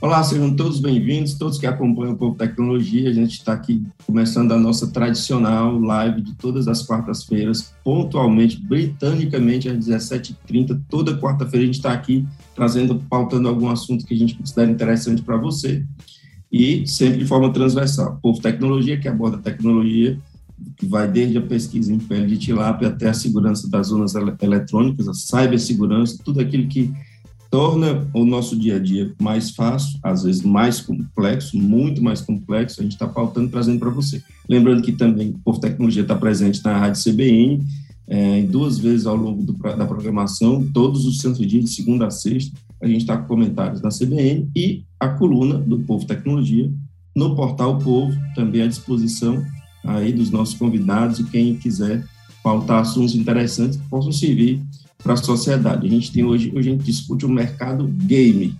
Olá, sejam todos bem-vindos, todos que acompanham o Povo Tecnologia. A gente está aqui começando a nossa tradicional live de todas as quartas-feiras, pontualmente, britanicamente, às 17h30. Toda quarta-feira a gente está aqui trazendo, pautando algum assunto que a gente considera interessante para você e sempre de forma transversal. Povo Tecnologia, que aborda tecnologia, que vai desde a pesquisa em pele de tilápia até a segurança das zonas eletrônicas, a cibersegurança, tudo aquilo que torna o nosso dia a dia mais fácil, às vezes mais complexo, muito mais complexo, a gente está pautando, trazendo para você. Lembrando que também Povo Tecnologia está presente na Rádio CBN, é, duas vezes ao longo do, da programação, todos os santos dias, de segunda a sexta, a gente está com comentários na CBN e a coluna do Povo Tecnologia no portal Povo, também à disposição aí dos nossos convidados e quem quiser pautar assuntos interessantes que possam servir para a sociedade. A gente tem hoje, hoje a gente discute o mercado game.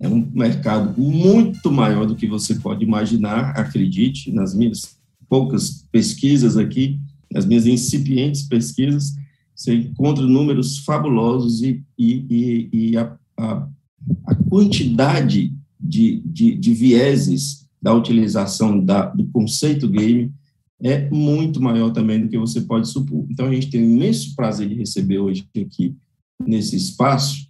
É um mercado muito maior do que você pode imaginar, acredite, nas minhas poucas pesquisas aqui, nas minhas incipientes pesquisas, você encontra números fabulosos e, e, e, e a, a, a, quantidade de, de, de, vieses da utilização da, do conceito game é muito maior também do que você pode supor. Então, a gente tem o imenso prazer de receber hoje aqui, nesse espaço,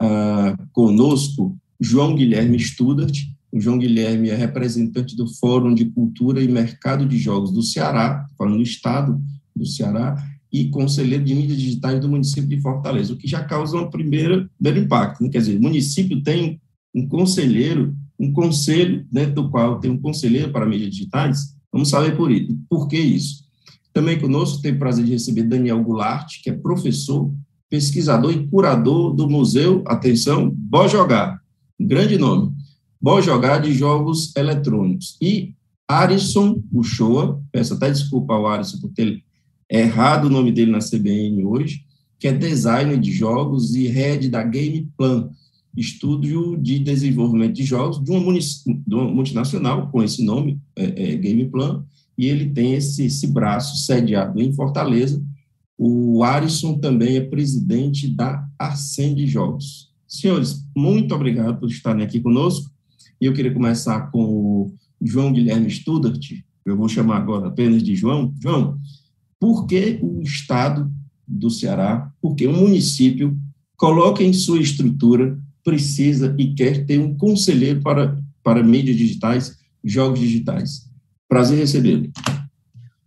uh, conosco, João Guilherme Studart. O João Guilherme é representante do Fórum de Cultura e Mercado de Jogos do Ceará, falando do Estado do Ceará, e conselheiro de mídias digitais do município de Fortaleza, o que já causa um primeiro, primeiro impacto. Né? Quer dizer, o município tem um conselheiro, um conselho dentro do qual tem um conselheiro para mídias digitais, Vamos saber por, isso. por que isso. Também conosco tem o prazer de receber Daniel Goulart, que é professor, pesquisador e curador do Museu, atenção, Jogar, grande nome, Jogar de Jogos Eletrônicos. E Arison Uchoa, peço até desculpa ao Arison por ter errado o nome dele na CBN hoje, que é designer de jogos e head da Game Plan, estúdio de desenvolvimento de jogos de uma, de uma multinacional com esse nome, é, é, Gameplan, e ele tem esse, esse braço sediado em Fortaleza. O Arisson também é presidente da Ascende Jogos. Senhores, muito obrigado por estarem aqui conosco. Eu queria começar com o João Guilherme Studart, eu vou chamar agora apenas de João. João, por que o Estado do Ceará, por que o município coloca em sua estrutura precisa e quer ter um conselheiro para, para mídias digitais, jogos digitais. Prazer recebê-lo.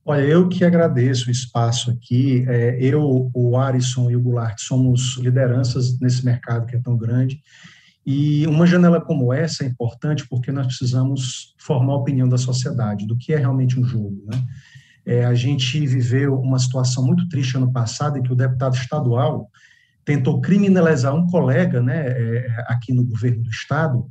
Olha, eu que agradeço o espaço aqui. É, eu, o Arisson e o Goulart somos lideranças nesse mercado que é tão grande. E uma janela como essa é importante porque nós precisamos formar a opinião da sociedade do que é realmente um jogo. Né? É, a gente viveu uma situação muito triste ano passado em que o deputado estadual tentou criminalizar um colega né, é, aqui no governo do estado,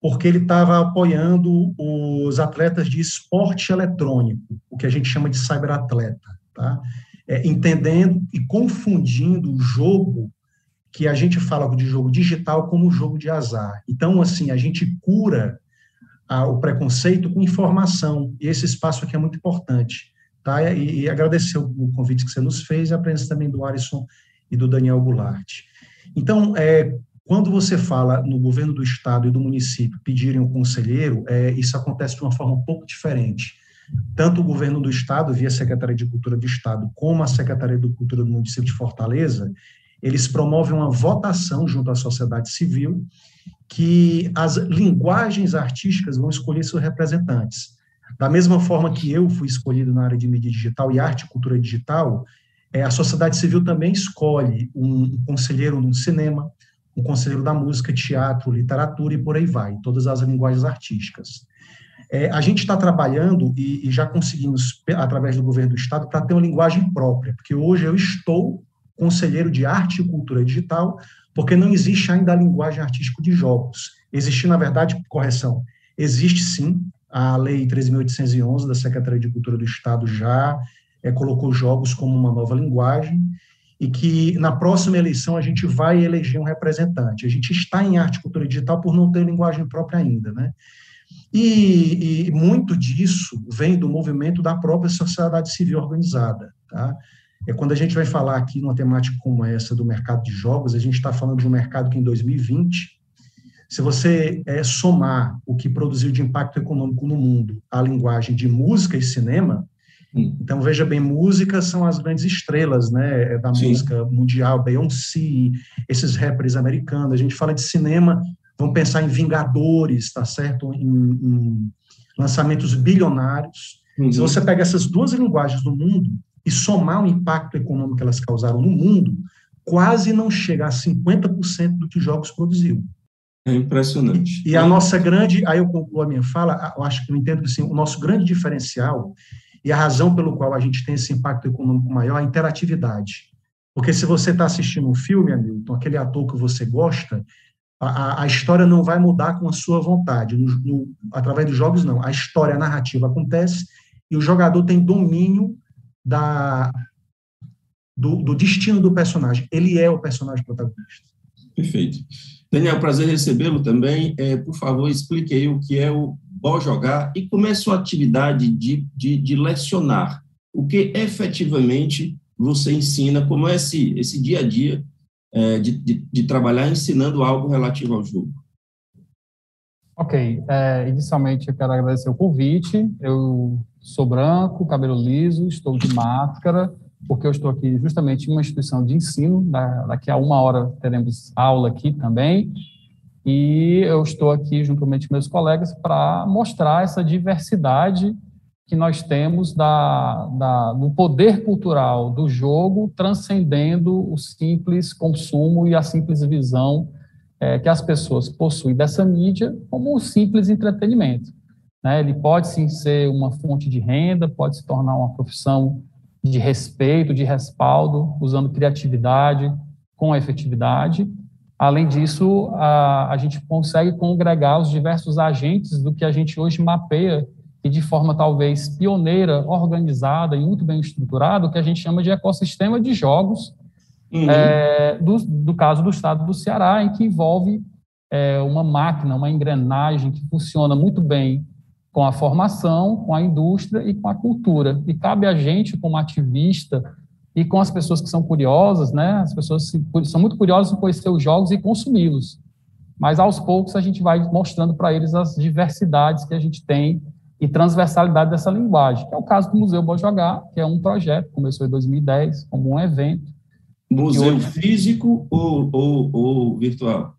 porque ele estava apoiando os atletas de esporte eletrônico, o que a gente chama de cyberatleta, tá? É, entendendo e confundindo o jogo que a gente fala de jogo digital como jogo de azar. Então, assim, a gente cura a, o preconceito com informação, e esse espaço aqui é muito importante. Tá? E, e agradecer o, o convite que você nos fez e a presença também do Alisson e do Daniel Goulart. Então, é, quando você fala no governo do estado e do município pedirem um conselheiro, é, isso acontece de uma forma um pouco diferente. Tanto o governo do estado, via Secretaria de Cultura do Estado, como a Secretaria de Cultura do município de Fortaleza, eles promovem uma votação junto à sociedade civil que as linguagens artísticas vão escolher seus representantes. Da mesma forma que eu fui escolhido na área de mídia digital e arte e cultura digital, é, a sociedade civil também escolhe um conselheiro no cinema, um conselheiro da música, teatro, literatura e por aí vai, todas as linguagens artísticas. É, a gente está trabalhando e, e, já conseguimos, através do governo do Estado, para ter uma linguagem própria, porque hoje eu estou conselheiro de arte e cultura digital, porque não existe ainda a linguagem artística de jogos. Existe, na verdade, correção, existe sim a Lei 13.811 da Secretaria de Cultura do Estado já é, colocou jogos como uma nova linguagem e que na próxima eleição a gente vai eleger um representante. A gente está em arte e cultura digital por não ter linguagem própria ainda, né? E, e muito disso vem do movimento da própria sociedade civil organizada, tá? É quando a gente vai falar aqui numa temática como essa do mercado de jogos, a gente está falando de um mercado que em 2020, se você é, somar o que produziu de impacto econômico no mundo à linguagem de música e cinema, hum. então veja bem, música são as grandes estrelas, né, é da Sim. música mundial, Beyoncé, esses rappers americanos. A gente fala de cinema, vamos pensar em Vingadores, tá certo? Em, em lançamentos bilionários. Uhum. Se você pega essas duas linguagens do mundo e somar o impacto econômico que elas causaram no mundo, quase não chega a 50% do que jogos produziu. É impressionante. E, e a nossa grande, aí eu concluo a minha fala, eu acho que eu entendo que assim, o nosso grande diferencial e a razão pelo qual a gente tem esse impacto econômico maior é a interatividade. Porque se você está assistindo um filme, Hamilton, aquele ator que você gosta, a, a, história não vai mudar com a sua vontade. No, no, através dos jogos, não. A história, a narrativa acontece e o jogador tem domínio da, do, do destino do personagem. Ele é o personagem protagonista. Perfeito. Daniel, prazer recebê-lo também. É, por favor, explique aí o que é o Bom Jogar e como é a sua atividade de, de, de lecionar. O que efetivamente você ensina, como é esse, esse dia a dia é, de, de, de, trabalhar ensinando algo relativo ao jogo. Ok, é, inicialmente eu quero agradecer o convite. Eu sou branco, cabelo liso, estou de máscara, porque eu estou aqui justamente em uma instituição de ensino. daqui a uma hora teremos aula aqui também. E eu estou aqui juntamente com meus colegas para mostrar essa diversidade que nós temos da, da, do poder cultural do jogo transcendendo o simples consumo e a simples visão é, que as pessoas possuem dessa mídia como um simples entretenimento. Né? Ele pode sim ser uma fonte de renda, pode se tornar uma profissão de respeito, de respaldo, usando criatividade com efetividade. Além disso, a, a gente consegue congregar os diversos agentes do que a gente hoje mapeia e de forma talvez pioneira, organizada e muito bem estruturada, o que a gente chama de ecossistema de jogos, uhum. é, do, do, caso do estado do Ceará, em que envolve é, uma máquina, uma engrenagem que funciona muito bem com a formação, com a indústria e com a cultura. E cabe a gente, como ativista, e com as pessoas que são curiosas, né? As pessoas são muito curiosas em conhecer os jogos e consumi-los. Mas aos poucos a gente vai mostrando para eles as diversidades que a gente tem e transversalidade dessa linguagem, que é o caso do Museu Bom Jogar, que é um projeto, começou em 2010 como um evento. Museu hoje... físico ou, ou, ou, virtual?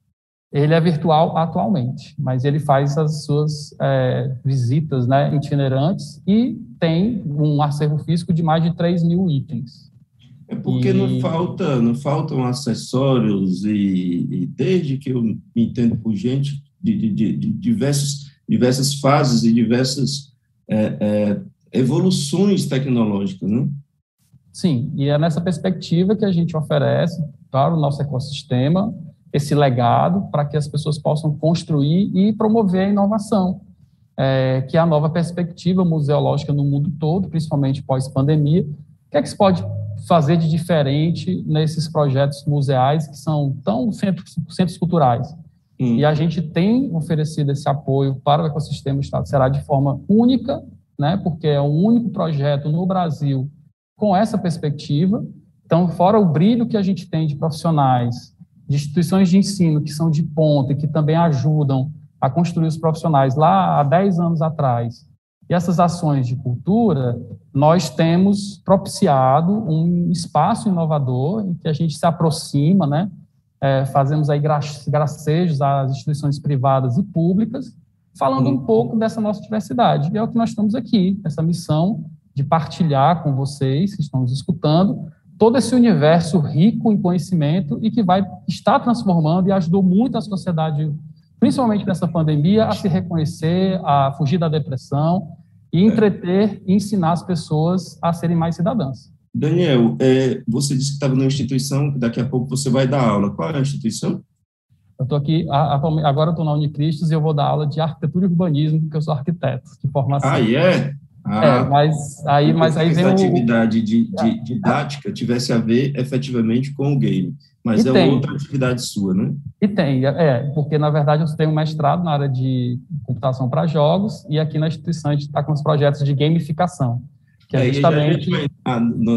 Ele é virtual atualmente, mas ele faz as suas é, visitas né, itinerantes e tem um acervo físico de mais de 3 mil itens. É porque e... não falta, não faltam acessórios e, e, desde que eu me entendo por gente de, de, de, de diversos diversas fases e diversas é, é, evoluções tecnológicas, né? Sim, e é nessa perspectiva que a gente oferece para o nosso ecossistema esse legado para que as pessoas possam construir e promover a inovação, é, que é a nova perspectiva museológica no mundo todo, principalmente pós-pandemia. O que é que se pode fazer de diferente nesses projetos museais que são tão centros, centros culturais? Hum. E a gente tem oferecido esse apoio para o ecossistema do Estado será de forma única, né, porque é o único projeto no Brasil com essa perspectiva. Então, fora o brilho que a gente tem de profissionais, de instituições de ensino que são de ponta e que também ajudam a construir os profissionais lá há 10 anos atrás, e essas ações de cultura, nós temos propiciado um espaço inovador em que a gente se aproxima, né, é, fazemos aí gracejos às instituições privadas e públicas, falando um pouco dessa nossa diversidade. E é o que nós estamos aqui, essa missão de partilhar com vocês que estão nos escutando todo esse universo rico em conhecimento e que vai estar transformando e ajudou muito a sociedade, principalmente nessa pandemia, a se reconhecer, a fugir da depressão e entreter e ensinar as pessoas a serem mais cidadãs. Daniel, é, você disse que estava numa instituição, que daqui a pouco você vai dar aula. Qual é a instituição? Eu estou aqui, agora estou na Unicristos e eu vou dar aula de arquitetura e urbanismo, porque eu sou arquiteto de formação. Ah, é? Ah, é, mas aí, mas aí vem a atividade de, de, é. didática tivesse a ver efetivamente com o game, mas e é tem. outra atividade sua, né? E tem, é, porque na verdade eu tenho um mestrado na área de computação para jogos e aqui na instituição a gente está com os projetos de gamificação. Que é, justamente...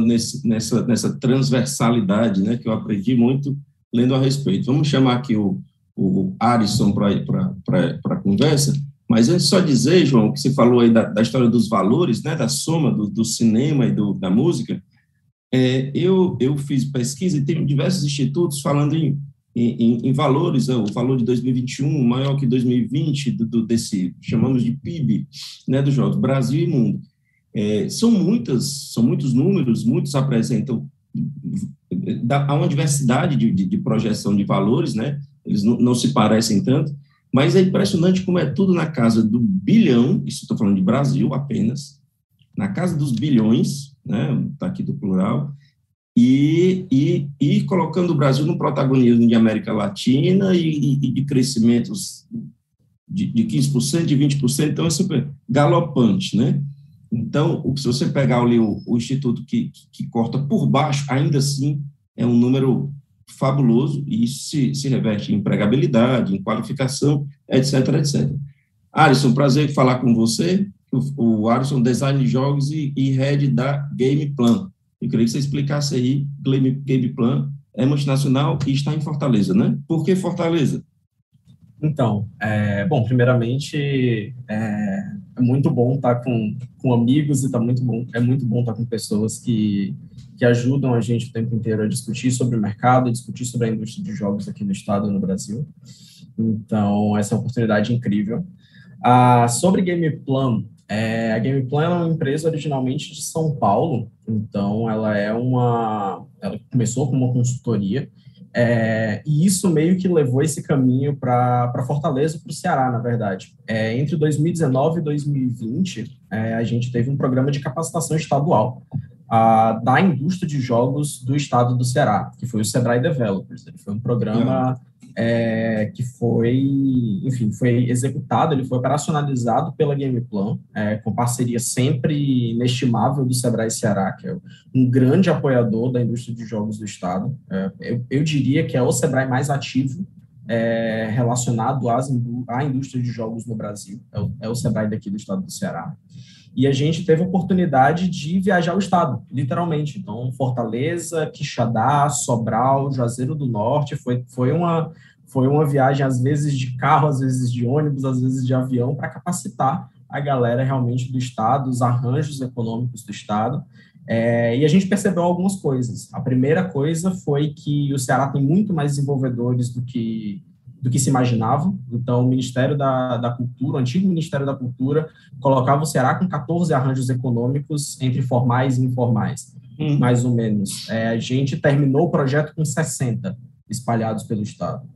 nesse, nessa, nessa transversalidade, né, que eu aprendi muito lendo a respeito. Vamos chamar aqui o, o Arison para a conversa, mas antes só dizer, João, que você falou aí da, da história dos valores, né, da soma do, do cinema e do, da música, é, eu, eu fiz pesquisa e tem diversos institutos falando em, em, em valores, né, o valor de 2021 maior que 2020, do, do, desse, chamamos de PIB, né, dos jogos, Brasil e mundo. É, são muitas, são muitos números, muitos apresentam há uma diversidade de, de, de, projeção de valores, né, eles não, não se parecem tanto, mas é impressionante como é tudo na casa do bilhão, isso estou falando de Brasil apenas, na casa dos bilhões, né, está aqui do plural, e, e, e, colocando o Brasil no protagonismo de América Latina e, e de crescimentos de, de 15%, de 20%, então é super galopante, né? Então, se você pegar ali o, o instituto que, que, que corta por baixo, ainda assim é um número fabuloso e isso se, se reverte em empregabilidade, em qualificação, etc, etc. Alisson, prazer falar com você. O, o Alisson, design de jogos e, e head da Game Plan. Eu queria que você explicasse aí, Game, Game Plan é multinacional e está em Fortaleza, né? Por que Fortaleza? Então, é, bom, primeiramente, é, é, muito bom estar com, com amigos e tá muito bom, é muito bom estar com pessoas que que ajudam a gente o tempo inteiro a discutir sobre o mercado, discutir sobre a indústria de jogos aqui no estado e no Brasil. Então, essa é oportunidade incrível. Ah, sobre Gameplan, é, a Gameplan é uma empresa originalmente de São Paulo, então ela é uma, ela começou como uma consultoria, é, e isso meio que levou esse caminho para Fortaleza, para o Ceará, na verdade. É, entre 2019 e 2020, é, a gente teve um programa de capacitação estadual da indústria de jogos do estado do Ceará, que foi o Sebrae Developers. Ele foi um programa é, que foi, enfim, foi executado, ele foi operacionalizado pela Gameplan, é, com parceria sempre inestimável do Sebrae Ceará, que é um grande apoiador da indústria de jogos do estado. É, eu, eu, diria que é o Sebrae mais ativo é, relacionado às, à indústria de jogos no Brasil, é o, é o Sebrae daqui do estado do Ceará. E a gente teve a oportunidade de viajar o estado, literalmente. Então, Fortaleza, Quixadá, Sobral, Juazeiro do Norte, foi, foi, uma, foi uma viagem, às vezes de carro, às vezes de ônibus, às vezes de avião, para capacitar a galera realmente do estado, os arranjos econômicos do estado. É, e a gente percebeu algumas coisas. A primeira coisa foi que o Ceará tem muito mais desenvolvedores do que do que se imaginava. Então, o Ministério da, da Cultura, o antigo Ministério da Cultura, colocava o Ceará com 14 arranjos econômicos entre formais e informais, hum. mais ou menos. É, a gente terminou o projeto com 60 espalhados pelo Estado.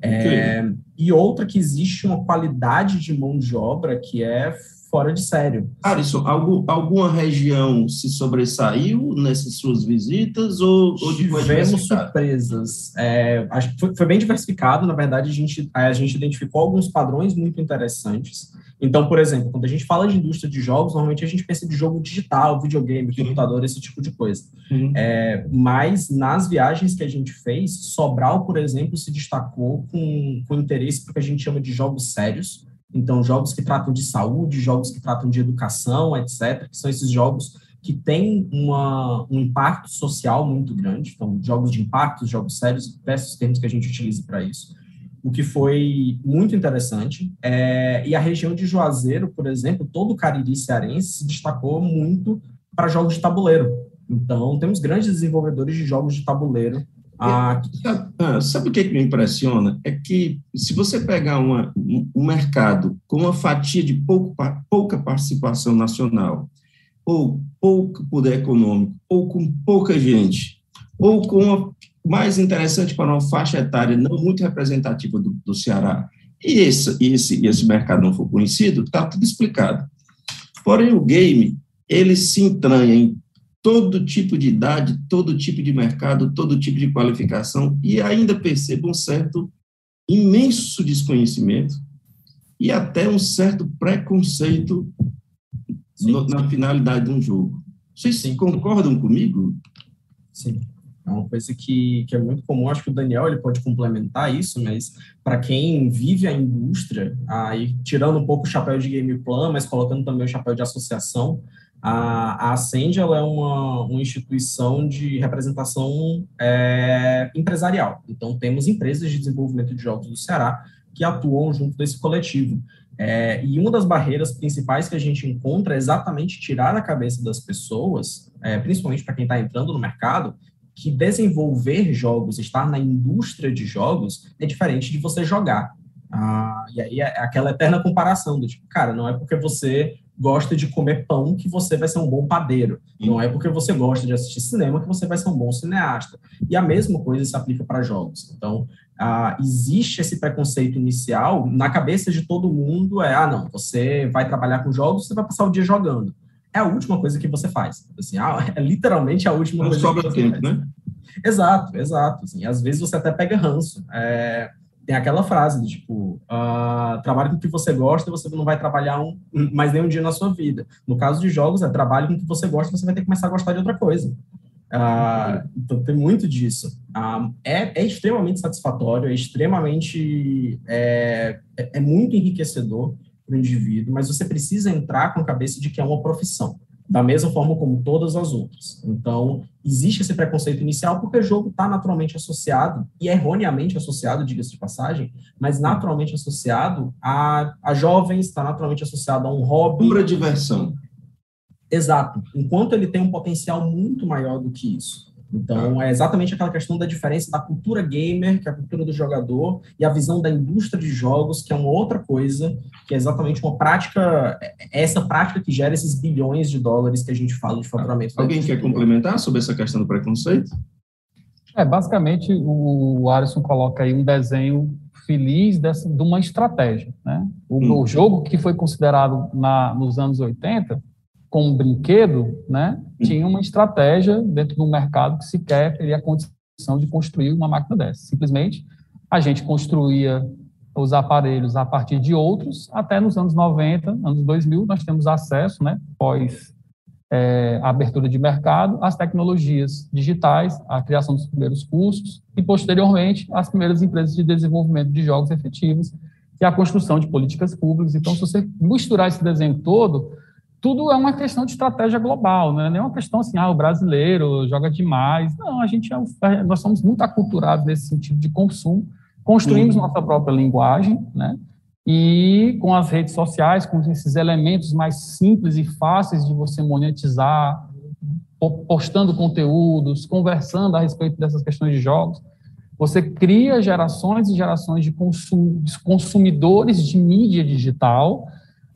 É, e outra que existe uma qualidade de mão de obra que é fora de sério. Alisson, algum, alguma região se sobressaiu nessas suas visitas ou, ou tivemos surpresas? É, acho que foi, foi, bem diversificado, na verdade a gente, a gente identificou alguns padrões muito interessantes. Então, por exemplo, quando a gente fala de indústria de jogos, normalmente a gente pensa de jogo digital, videogame, computador, esse tipo de coisa. Uhum. É, mas nas viagens que a gente fez, Sobral, por exemplo, se destacou com, com interesse porque a gente chama de jogos sérios, então, jogos que tratam de saúde, jogos que tratam de educação, etc., que são esses jogos que têm uma, um impacto social muito grande. Então, jogos de impacto, jogos sérios, diversos termos que a gente utiliza para isso. O que foi muito interessante. É, e a região de Juazeiro, por exemplo, todo o Cariri cearense se destacou muito para jogos de tabuleiro. Então, temos grandes desenvolvedores de jogos de tabuleiro ah, sabe o que, que me impressiona? É que se você pegar uma, um mercado com uma fatia de pouco, pouca participação nacional, ou pouco poder econômico, ou com pouca gente, ou com uma mais interessante para uma faixa etária não muito representativa do, do Ceará, e esse, esse, esse mercado não for conhecido, está tudo explicado. Porém, o game, ele se entranha em todo tipo de idade, todo tipo de mercado, todo tipo de qualificação, e ainda percebo um certo imenso desconhecimento e até um certo preconceito no, na finalidade de um jogo. Vocês Sim. concordam comigo? Sim. É uma coisa que, que é muito comum, acho que o Daniel ele pode complementar isso, mas para quem vive a indústria, aí tirando um pouco o chapéu de game plan, mas colocando também o chapéu de associação, A, a Ascend ela é uma, uma instituição de representação é, empresarial. Então, temos empresas de desenvolvimento de jogos do Ceará que atuam junto desse coletivo. É, e uma das barreiras principais que a gente encontra é exatamente tirar da cabeça das pessoas, é, principalmente para quem está entrando no mercado, que desenvolver jogos, estar na indústria de jogos, é diferente de você jogar. Ah, e aí é aquela eterna comparação do tipo, cara, não é porque você gosta de comer pão que você vai ser um bom padeiro. Não é porque você gosta de assistir cinema que você vai ser um bom cineasta. E a mesma coisa se aplica para jogos. Então, ah, existe esse preconceito inicial na cabeça de todo mundo, é, ah, não, você vai trabalhar com jogos, você vai passar o dia jogando. É a última coisa que você faz. Assim, ah, é literalmente a última não coisa sobra que você tempo, faz. né? Exato, exato. Assim, às vezes você até pega ranço. É, tem aquela frase de tipo, uh, trabalhe com o que você gosta, você não vai trabalhar um, mais nenhum dia na sua vida. No caso de jogos, é trabalhe com o que você gosta, você vai ter que começar a gostar de outra coisa. Uh, então tem muito disso. Uh, é, é, extremamente satisfatório, é extremamente é, é, é muito enriquecedor para o indivíduo, mas você precisa entrar com a cabeça de que é uma profissão da mesma forma como todas as outras. Então, existe esse preconceito inicial porque o jogo está naturalmente associado, e erroneamente associado, diga-se de passagem, mas naturalmente associado a, a jovens, está naturalmente associado a um hobby. Pura diversão. Exato. Enquanto ele tem um potencial muito maior do que isso. Então, é exatamente aquela questão da diferença da cultura gamer, que é a cultura do jogador, e a visão da indústria de jogos, que é uma outra coisa, que é exatamente uma prática, é, essa prática que gera esses bilhões de dólares que a gente fala de faturamento. Alguém quer complementar sobre essa questão do preconceito? É, basicamente, o Alisson coloca aí um desenho feliz dessa, de uma estratégia. Né? O, hum. o jogo que foi considerado na, nos anos 80 como brinquedo, né, tinha uma estratégia dentro do mercado que sequer teria a condição de construir uma máquina dessa. Simplesmente a gente construía os aparelhos a partir de outros, até nos anos 90, anos 2000, nós temos acesso, né, pós é, a abertura de mercado, às tecnologias digitais, a criação dos primeiros cursos e, posteriormente, as primeiras empresas de desenvolvimento de jogos efetivos e a construção de políticas públicas. Então, se você misturar esse desenho todo, tudo é uma questão de estratégia global, não é nem uma questão assim, ah, o brasileiro joga demais. Não, a gente é, nós somos muito aculturados nesse sentido de consumo, construímos uhum. nossa própria linguagem, né? E com as redes sociais, com esses elementos mais simples e fáceis de você monetizar, postando conteúdos, conversando a respeito dessas questões de jogos, você cria gerações e gerações de consumidores de mídia digital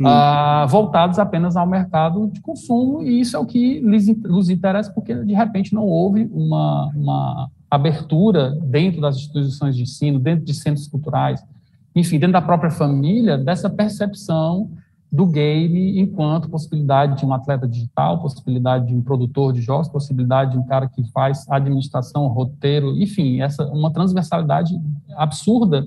uh, voltados apenas ao mercado de consumo, e isso é o que lhes, lhes interessa, porque de repente não houve uma, uma abertura dentro das instituições de ensino, dentro de centros culturais, enfim, dentro da própria família, dessa percepção do game enquanto possibilidade de um atleta digital, possibilidade de um produtor de jogos, possibilidade de um cara que faz administração, roteiro, enfim, essa uma transversalidade absurda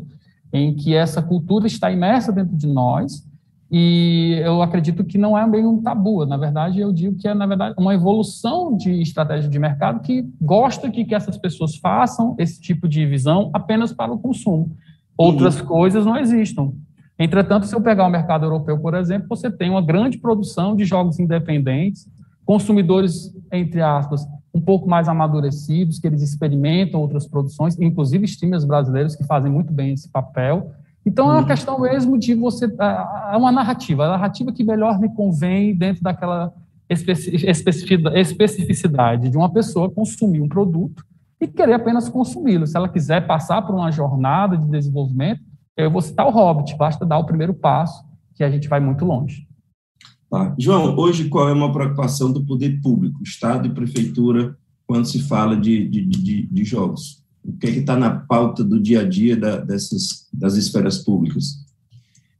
em que essa cultura está imersa dentro de nós e eu acredito que não é bem um tabu. Na verdade, eu digo que é, na verdade, uma evolução de estratégia de mercado que gosta que, que essas pessoas façam esse tipo de visão apenas para o consumo. Outras uhum. coisas não existam. Entretanto, se eu pegar o mercado europeu, por exemplo, você tem uma grande produção de jogos independentes, consumidores, entre aspas, um pouco mais amadurecidos, que eles experimentam outras produções, inclusive streamers brasileiros que fazem muito bem esse papel, então, é uma uhum. questão mesmo de você. É uma narrativa, a narrativa que melhor me convém dentro daquela especificidade de uma pessoa consumir um produto e querer apenas consumi-lo. Se ela quiser passar por uma jornada de desenvolvimento, eu vou citar o Hobbit, basta dar o primeiro passo, que a gente vai muito longe. Ah, João, hoje qual é uma preocupação do poder público, Estado e Prefeitura, quando se fala de, de, de, de jogos? O que é está na pauta do dia a dia da, dessas, das esferas públicas?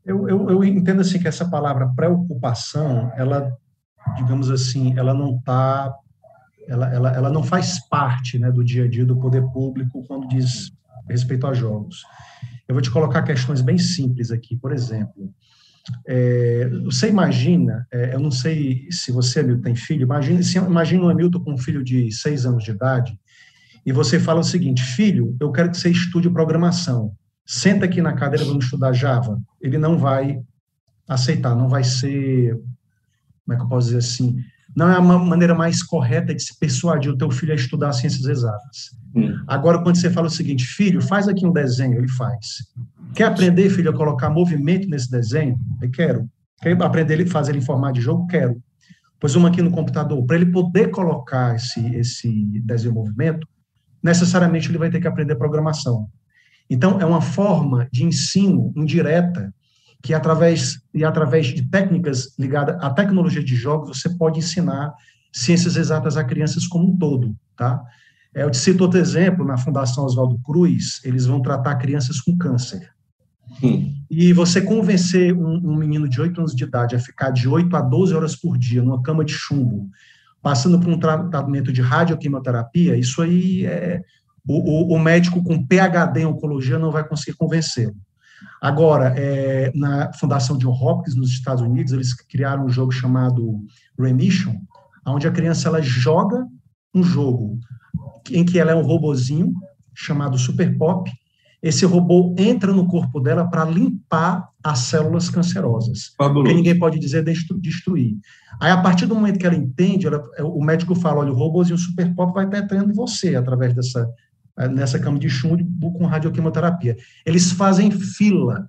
Eu, eu, eu, entendo assim que essa palavra preocupação, ela, digamos assim, ela não está, ela, ela, ela não faz parte né, do dia a dia do poder público quando diz respeito a jogos. Eu vou te colocar questões bem simples aqui. Por exemplo, é, você imagina, é, eu não sei se você, Hamilton, tem filho, imagina, imagina um Hamilton com um filho de seis anos de idade, e você fala o seguinte: filho, eu quero que você estude programação. Senta aqui na cadeira, vamos estudar Java. Ele não vai aceitar, não vai ser, como é que eu posso dizer assim, não é a maneira mais correta de se persuadir o teu filho a estudar ciências exatas. Hum. Agora, quando você fala o seguinte, filho, faz aqui um desenho, ele faz. Quer aprender, filho, a colocar movimento nesse desenho? Eu quero. Quer aprender a fazer ele em formato de jogo? Quero. Pois uma aqui no computador. Para ele poder colocar esse, esse desenho movimento, necessariamente ele vai ter que aprender programação. Então, é uma forma de ensino indireta que através e através de técnicas ligadas à tecnologia de jogos você pode ensinar ciências exatas a crianças como um todo, tá? É, eu te cito outro exemplo, na Fundação Oswaldo Cruz, eles vão tratar crianças com câncer. E você convencer um, um, menino de 8 anos de idade a ficar de 8 a 12 horas por dia numa cama de chumbo, passando por um tratamento de radioquimioterapia, isso aí é, o, o, o médico com PhD em oncologia não vai conseguir convencê-lo. Agora, é, na Fundação John Hopkins, nos Estados Unidos, eles criaram um jogo chamado Remission, onde a criança ela joga um jogo em que ela é um robozinho chamado Super Pop. Esse robô entra no corpo dela para limpar as células cancerosas. Fabuloso. Que ninguém pode dizer destruir. Aí, a partir do momento que ela entende, ela, o médico fala: olha, o robôzinho Super Pop vai penetrando em você através dessa eh, nessa cama de chumbo com radioquimioterapia. Eles fazem fila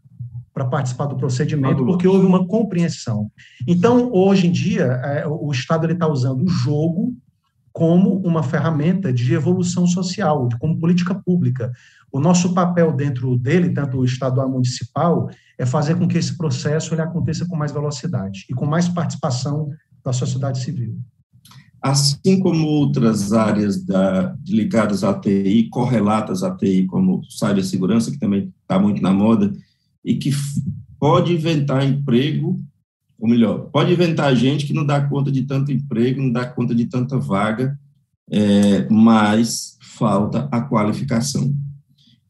para participar do procedimento porque houve uma compreensão. Então, hoje em dia, é, o Estado está usando o jogo como uma ferramenta de evolução social, como política pública. O nosso papel dentro dele, tanto o estadual municipal, é fazer com que esse processo ele aconteça com mais velocidade e com mais participação da sociedade civil assim como outras áreas da, ligadas à TI, correlatas à TI, como cibersegurança, que também está muito na moda, e que pode inventar emprego, ou melhor, pode inventar gente que não dá conta de tanto emprego, não dá conta de tanta vaga, é, mas falta a qualificação.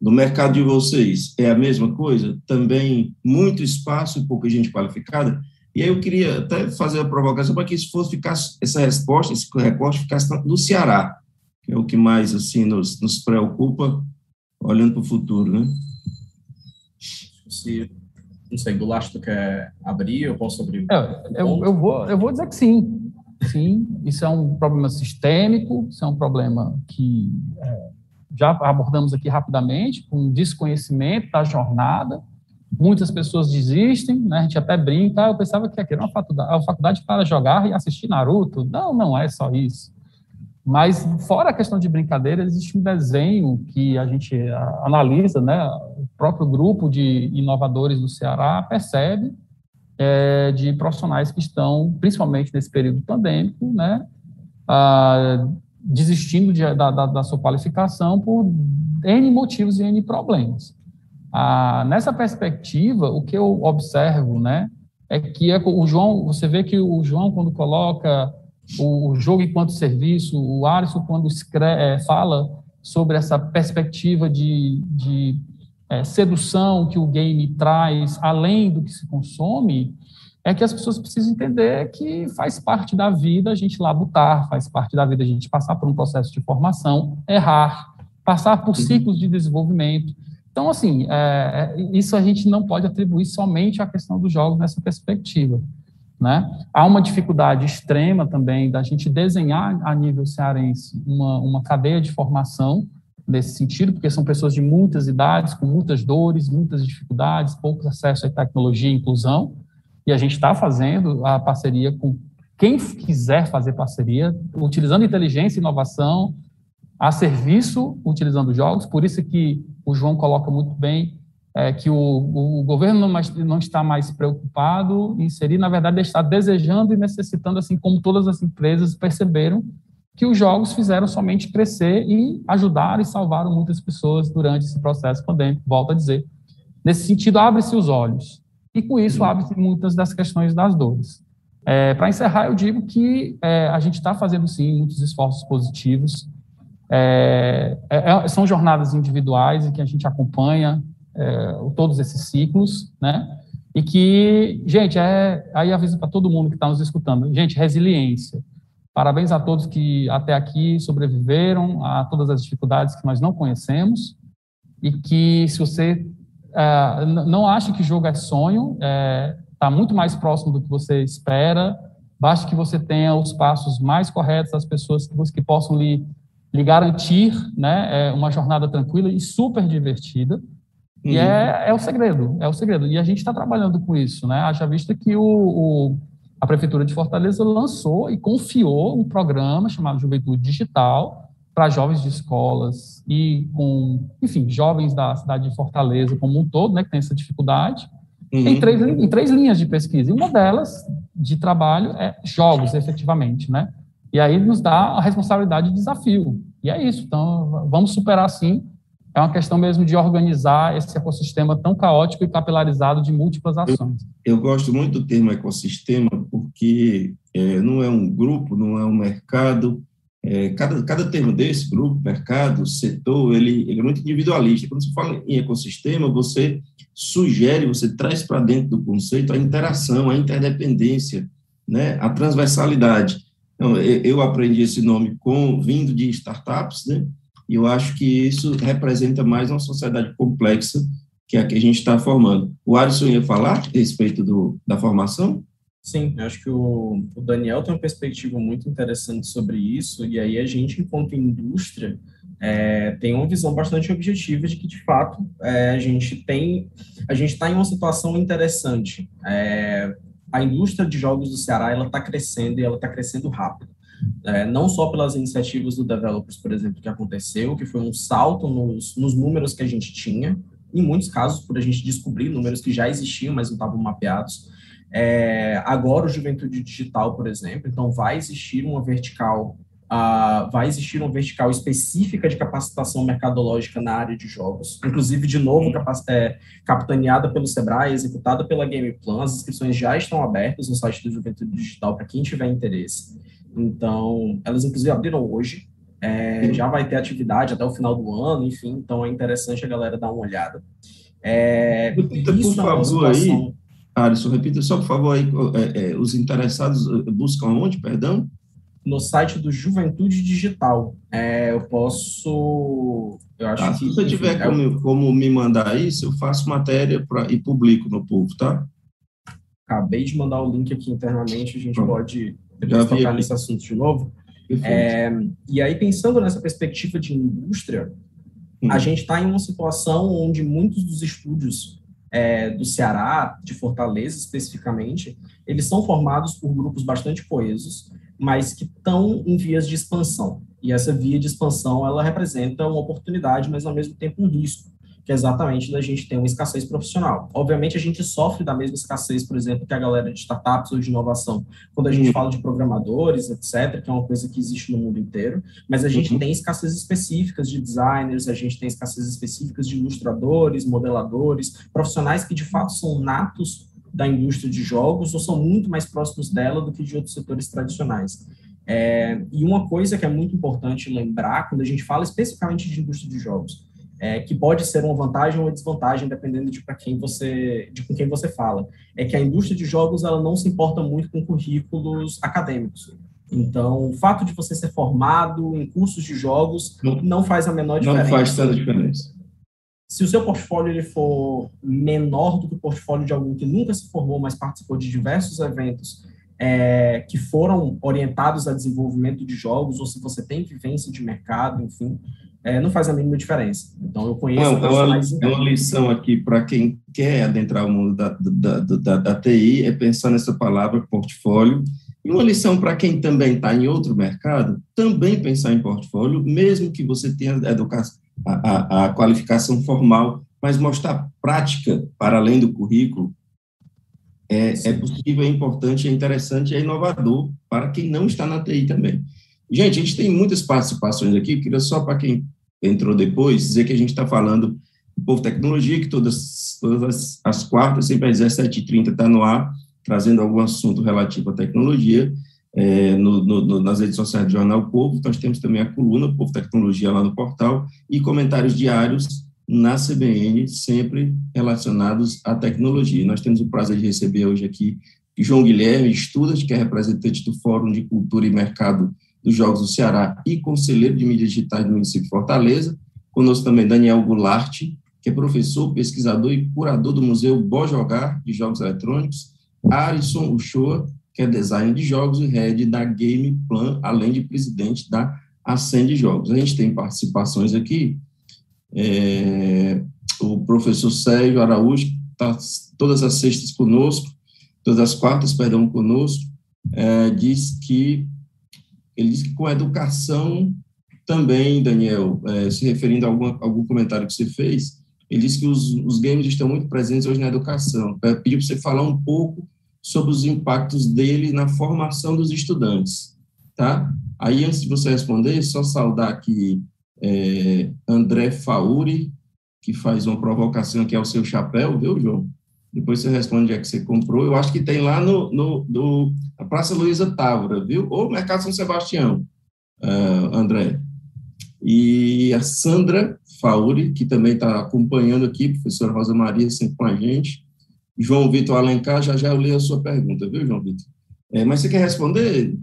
No mercado de vocês, é a mesma coisa? Também muito espaço e pouca gente qualificada? E aí eu queria até fazer a provocação para que isso fosse ficar, essa resposta, esse recorte ficasse no Ceará, que é o que mais assim nos, nos preocupa, olhando para o futuro, né? Se, não sei, do tu quer abrir, eu posso abrir? É, eu, eu, vou, eu vou dizer que sim. Sim, isso é um problema sistêmico, isso é um problema que é, já abordamos aqui rapidamente, com desconhecimento da jornada, Muitas pessoas desistem, né? A gente até brinca, ah, eu pensava que era uma faculdade, uma faculdade para jogar e assistir Naruto. Não, não é só isso. Mas fora a questão de brincadeira, existe um desenho que a gente analisa, né? O próprio grupo de inovadores do Ceará percebe é, de profissionais que estão, principalmente nesse período pandêmico, né? Ah, desistindo de, da, da, da sua qualificação por N motivos e N problemas. Ah, nessa perspectiva, o que eu observo, né, é que é, o João, você vê que o João quando coloca o, o jogo enquanto serviço, o Alisson quando escreve, é, fala sobre essa perspectiva de, de é, sedução que o game traz, além do que se consome, é que as pessoas precisam entender que faz parte da vida a gente labutar, faz parte da vida a gente passar por um processo de formação, errar, passar por uhum. ciclos de desenvolvimento. Então, assim, é, é, isso a gente não pode atribuir somente à questão dos jogos nessa perspectiva. Né? Há uma dificuldade extrema também da gente desenhar a nível cearense uma, uma cadeia de formação nesse sentido, porque são pessoas de muitas idades, com muitas dores, muitas dificuldades, pouco acesso à tecnologia e inclusão, e a gente está fazendo a parceria com quem quiser fazer parceria, utilizando inteligência e inovação a serviço, utilizando jogos, por isso que o João coloca muito bem é, que o, o governo não, mais, não, está mais preocupado em inserir, na verdade, está desejando e necessitando, assim como todas as empresas perceberam, que os jogos fizeram somente crescer e ajudaram e salvaram muitas pessoas durante esse processo pandêmico, volto a dizer. Nesse sentido, abre-se os olhos. E com isso, abre-se muitas das questões das dores. É, Para encerrar, eu digo que é, a gente está fazendo, sim, muitos esforços positivos. É, é, é, são jornadas individuais em que a gente acompanha é, todos esses ciclos, né? E que, gente, é, aí aviso para todo mundo que está nos escutando, gente, resiliência. Parabéns a todos que até aqui sobreviveram a todas as dificuldades que nós não conhecemos e que se você é, não acha que jogo é sonho, está é, muito mais próximo do que você espera, basta que você tenha os passos mais corretos, as pessoas que, que possam lhe, lhe garantir né, é, uma jornada tranquila e super divertida. Uhum. E é, é o segredo, é o segredo. E a gente está trabalhando com isso, né? Haja vista que o, o, a Prefeitura de Fortaleza lançou e confiou um programa chamado Juventude Digital para jovens de escolas e com, enfim, jovens da cidade de Fortaleza como um todo, né, que tem essa dificuldade, uhum. em, três, em três linhas de pesquisa. E uma delas, de trabalho, é jogos, efetivamente, né? E aí nos dá a responsabilidade e desafio. E é isso. Então, vamos superar, sim, é uma questão mesmo de organizar esse ecossistema tão caótico e capilarizado de múltiplas ações. Eu, eu gosto muito do termo ecossistema porque é, não é um grupo, não é um mercado. É, cada, cada termo desse, grupo, mercado, setor, ele, ele é muito individualista. Quando você fala em ecossistema, você sugere, você traz para dentro do conceito a interação, a interdependência, né, a transversalidade. Então, eu aprendi esse nome com vindo de startups, né? E eu acho que isso representa mais uma sociedade complexa que é a que a gente está formando. O Alisson ia falar a respeito do, da formação? Sim, eu acho que o, o, Daniel tem uma perspectiva muito interessante sobre isso, e aí a gente, enquanto indústria, é, tem uma visão bastante objetiva de que, de fato, é, a gente tem, a gente está em uma situação interessante. É, a indústria de jogos do Ceará, ela está crescendo e ela está crescendo rápido é, não só pelas iniciativas do Developers, por exemplo, que aconteceu, que foi um salto nos, nos números que a gente tinha, em muitos casos, por a gente descobrir números que já existiam, mas não estavam mapeados. É, agora, o Juventude Digital, por exemplo, então vai existir uma vertical, uh, vai existir uma vertical específica de capacitação mercadológica na área de jogos, inclusive, de novo, é, capitaneada pelo Sebrae, executada pela Gameplan, as inscrições já estão abertas no site do Juventude Digital para quem tiver interesse. Então, elas inclusive abriram hoje, é, já vai ter atividade até o final do ano, enfim, então é interessante a galera dar uma olhada. É, repita, por é favor, aí, Alisson, repita só, por favor, aí, é, é, os interessados eh, buscam onde, perdão? No site do Juventude Digital. É, eu posso. Eu acho ah, que, se você enfim, tiver como, como, me mandar isso, eu faço matéria pra, e publico no povo, tá? Acabei de mandar o link aqui internamente, a gente Pronto. pode depois tocar nesse assunto de novo. É, e aí, pensando nessa perspectiva de indústria, hum. a gente está em uma situação onde muitos dos estúdios é, do Ceará, de Fortaleza especificamente, eles são formados por grupos bastante coesos, mas que estão em vias de expansão. E essa via de expansão, ela representa uma oportunidade, mas ao mesmo tempo um risco que é exatamente da gente ter uma escassez profissional. Obviamente, a gente sofre da mesma escassez, por exemplo, que a galera de startups ou de inovação, quando a gente uhum. fala de programadores, etc., que é uma coisa que existe no mundo inteiro, mas a gente uhum. tem escassez específicas de designers, a gente tem escassez específicas de ilustradores, modeladores, profissionais que de fato são natos da indústria de jogos ou são muito mais próximos dela do que de outros setores tradicionais. É, e uma coisa que é muito importante lembrar quando a gente fala especificamente de indústria de jogos, é, que pode ser uma vantagem ou uma desvantagem dependendo de para quem você, de com quem você fala, é que a indústria de jogos ela não se importa muito com currículos acadêmicos. Então, o fato de você ser formado em cursos de jogos não, não faz a menor diferença. Não faz tanta diferença. Se o seu portfólio ele for menor do que o portfólio de alguém que nunca se formou, mas participou de diversos eventos é, que foram orientados a desenvolvimento de jogos, ou se você tem vivência de mercado, enfim, é, não faz a mínima diferença. Então, eu conheço é, uma, é uma lição aqui para quem quer adentrar o mundo da, da, da, da, TI, é pensar nessa palavra portfólio. E uma lição para quem também está em outro mercado, também pensar em portfólio, mesmo que você tenha a, educação, a, a, a qualificação formal, mas mostrar prática para além do currículo, é, é possível, é importante, é interessante, é inovador para quem não está na TI também. Gente, a gente tem muitas participações aqui, queria só para quem entrou depois, dizer que a gente está falando do Povo Tecnologia, que todas, todas as quartas, sempre às 17h30, está no ar, trazendo algum assunto relativo à tecnologia, é, no, no, nas redes sociais do Jornal Povo, nós temos também a coluna Povo Tecnologia lá no portal, e comentários diários na CBN, sempre relacionados à tecnologia. Nós temos o prazer de receber hoje aqui João Guilherme Estudas, que é representante do Fórum de Cultura e Mercado dos Jogos do Ceará e conselheiro de mídias digitais do município de Fortaleza. Conosco também Daniel Goulart, que é professor, pesquisador e curador do Museu Bom Jogar de Jogos Eletrônicos. Arisson Uchoa, que é design de jogos e head da Game Plan, além de presidente da Ascend Jogos. A gente tem participações aqui, é, o professor Sérgio Araújo está todas as sextas conosco, todas as quartas, perdão, conosco, é, diz que ele diz que com educação também, Daniel, é, se referindo a algum, algum comentário que você fez, ele disse que os, os games estão muito presentes hoje na educação. Pediu para você falar um pouco sobre os impactos dele na formação dos estudantes, tá? Aí, antes de você responder, só saudar aqui é, André Fauri, que faz uma provocação aqui ao seu chapéu, viu, João? Depois você responde onde é que você comprou. Eu acho que tem lá no, no, no na Praça Luiza Távora, viu? Ou Mercado São Sebastião, uh, André. E a Sandra Fauri, que também está acompanhando aqui, professora Rosa Maria, sempre com a gente. João Vitor Alencar, já já eu li a sua pergunta, viu, João Vitor? É, mas você quer responder,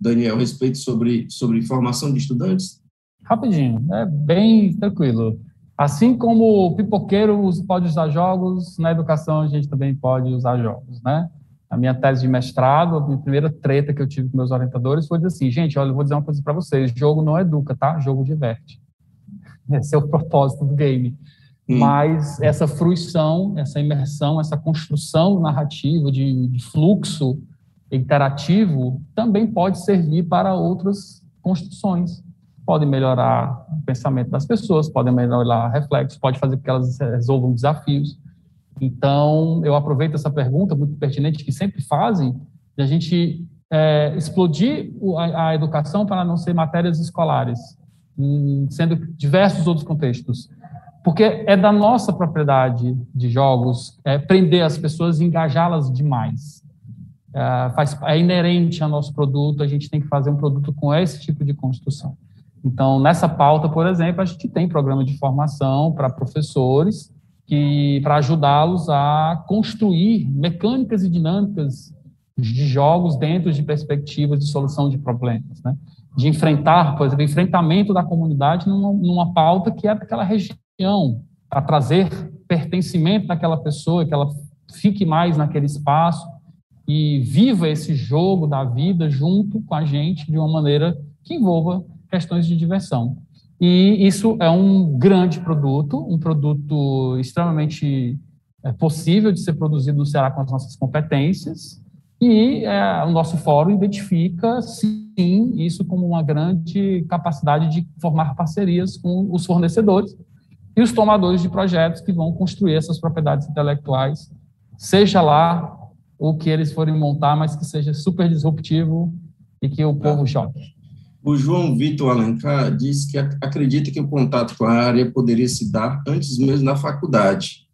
Daniel, a respeito sobre, sobre formação de estudantes? Rapidinho, é bem tranquilo. Assim como o pipoqueiro pode usar jogos, na educação a gente também pode usar jogos, né? A minha tese de mestrado, a minha primeira treta que eu tive com meus orientadores foi assim, gente, olha, eu vou dizer uma coisa para vocês, jogo não educa, tá? Jogo diverte. Esse é o propósito do game. Hum. Mas essa fruição, essa imersão, essa construção narrativa de, de fluxo interativo também pode servir para outras construções. Pode melhorar o pensamento das pessoas, pode melhorar reflexos, pode fazer com que elas resolvam desafios. Então, eu aproveito essa pergunta muito pertinente que sempre fazem, de a gente é, explodir a, a educação para não ser matérias escolares, sendo diversos outros contextos. Porque é da nossa propriedade de jogos é, prender as pessoas e engajá-las demais. É, faz, é inerente ao nosso produto, a gente tem que fazer um produto com esse tipo de construção. Então, nessa pauta, por exemplo, a gente tem programa de formação para professores que para ajudá-los a construir mecânicas e dinâmicas de jogos dentro de perspectivas de solução de problemas, né? De enfrentar, por exemplo, enfrentamento da comunidade numa, numa pauta que é daquela região, para trazer pertencimento daquela pessoa, que ela fique mais naquele espaço e viva esse jogo da vida junto com a gente de uma maneira que envolva questões de diversão. E isso é um grande produto, um produto extremamente é, possível de ser produzido no Ceará com as nossas competências, e é, o nosso fórum identifica, sim, isso como uma grande capacidade de formar parcerias com os fornecedores e os tomadores de projetos que vão construir essas propriedades intelectuais, seja lá o que eles forem montar, mas que seja super disruptivo e que o povo jogue. O João Vitor Alencar disse que acredita que o contato com a área poderia se dar antes mesmo da faculdade,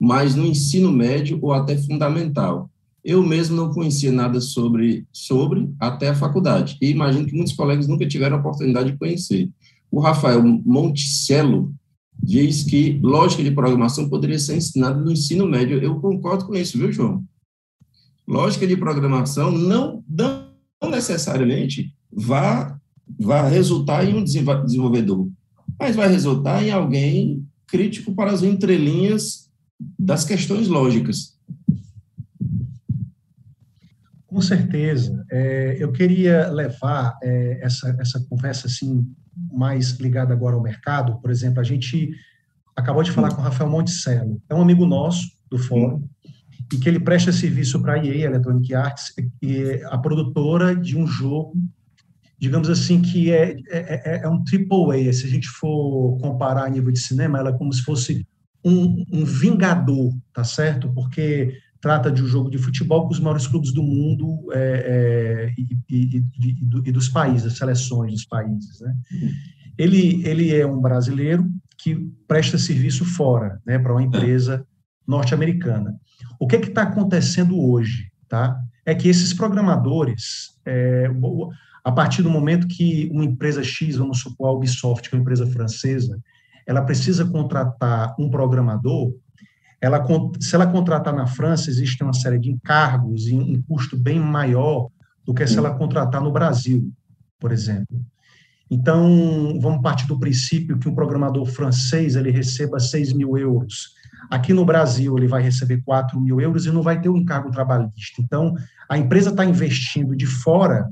mas no ensino médio ou até fundamental. Eu mesmo não conhecia nada sobre, sobre até a faculdade, e imagino que muitos colegas nunca tiveram a oportunidade de conhecer. O Rafael Monticello diz que lógica de programação poderia ser ensinada no ensino médio. Eu concordo com isso, viu, João? Lógica de programação não, não necessariamente vá vai resultar em um desenvolvedor, mas vai resultar em alguém crítico para as entrelinhas das questões lógicas. Com certeza. É, eu queria levar é, essa, essa conversa assim mais ligada agora ao mercado. Por exemplo, a gente acabou de falar com o Rafael Monticello, é um amigo nosso do fórum, e que ele presta serviço para a EA, Electronic Arts, e é a produtora de um jogo digamos assim, que é, é, é, é um triple A. Se a gente for comparar a nível de cinema, ela é como se fosse um, um vingador, tá certo? Porque trata de um jogo de futebol com os maiores clubes do mundo é, é, e, e, e, e, dos países, as seleções dos países. Né? Ele, ele é um brasileiro que presta serviço fora, né, para uma empresa norte-americana. O que é está acontecendo hoje? Tá? É que esses programadores, é, a partir do momento que uma empresa X, vamos supor a Ubisoft, que é uma empresa francesa, ela precisa contratar um programador, ela, se ela contratar na França, existe uma série de encargos e um custo bem maior do que se ela contratar no Brasil, por exemplo. Então, vamos partir do princípio que um programador francês ele receba 6 mil euros. Aqui no Brasil, ele vai receber 4 mil euros e não vai ter um encargo trabalhista. Então, a empresa está investindo de fora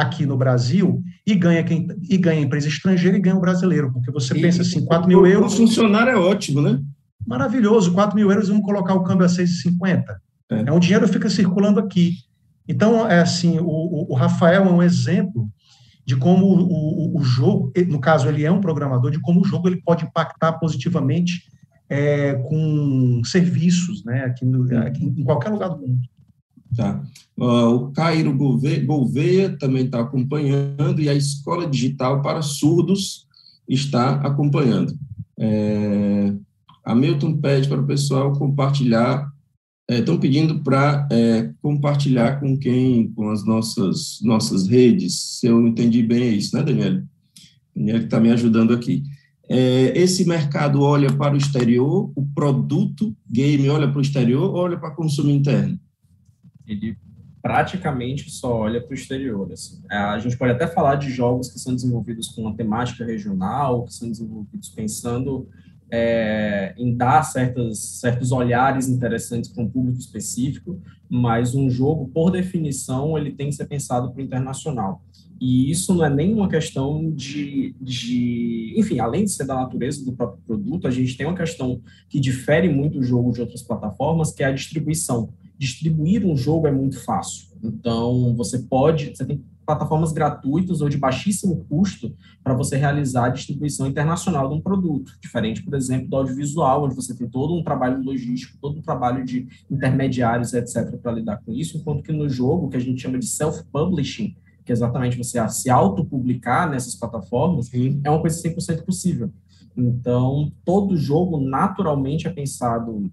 aqui no Brasil e ganha quem e ganha a empresa estrangeira e ganha o brasileiro, porque você e, pensa assim, 4 mil euros. O funcionário é ótimo, né? Maravilhoso, 4 mil euros, vamos colocar o câmbio a 6,50. É. é um dinheiro que fica circulando aqui. Então, é assim, o, o Rafael é um exemplo de como o, o, o, jogo, no caso, ele é um programador, de como o jogo ele pode impactar positivamente é, com serviços, né, aqui, no, aqui, em qualquer lugar do mundo. Tá. Uh, o Cairo Gouveia também está acompanhando e a Escola Digital para Surdos está acompanhando. É, a Milton pede para o pessoal compartilhar estão é, pedindo para é, compartilhar com quem, com as nossas, nossas redes, se eu entendi bem é isso, né, Daniel? Daniel está me ajudando aqui. É, esse mercado olha para o exterior, o produto game olha para o exterior ou olha para consumo interno? Ele praticamente só olha para o exterior. Assim. É, a gente pode até falar de jogos que são desenvolvidos com uma temática regional, que são desenvolvidos pensando é, em dar certas, certos olhares interessantes para um público específico, mas um jogo, por definição, ele tem que ser pensado para o internacional. E isso não é nenhuma questão de, de. Enfim, além de ser da natureza do próprio produto, a gente tem uma questão que difere muito o jogo de outras plataformas, que é a distribuição. Distribuir um jogo é muito fácil. Então, você pode. Você tem plataformas gratuitas ou de baixíssimo custo para você realizar a distribuição internacional de um produto, diferente, por exemplo, do audiovisual, onde você tem todo um trabalho logístico, todo um trabalho de intermediários, etc., para lidar com isso, enquanto que no jogo, que a gente chama de self-publishing, que é exatamente você se autopublicar nessas plataformas, Sim. é uma coisa 100% possível. Então, todo jogo naturalmente é pensado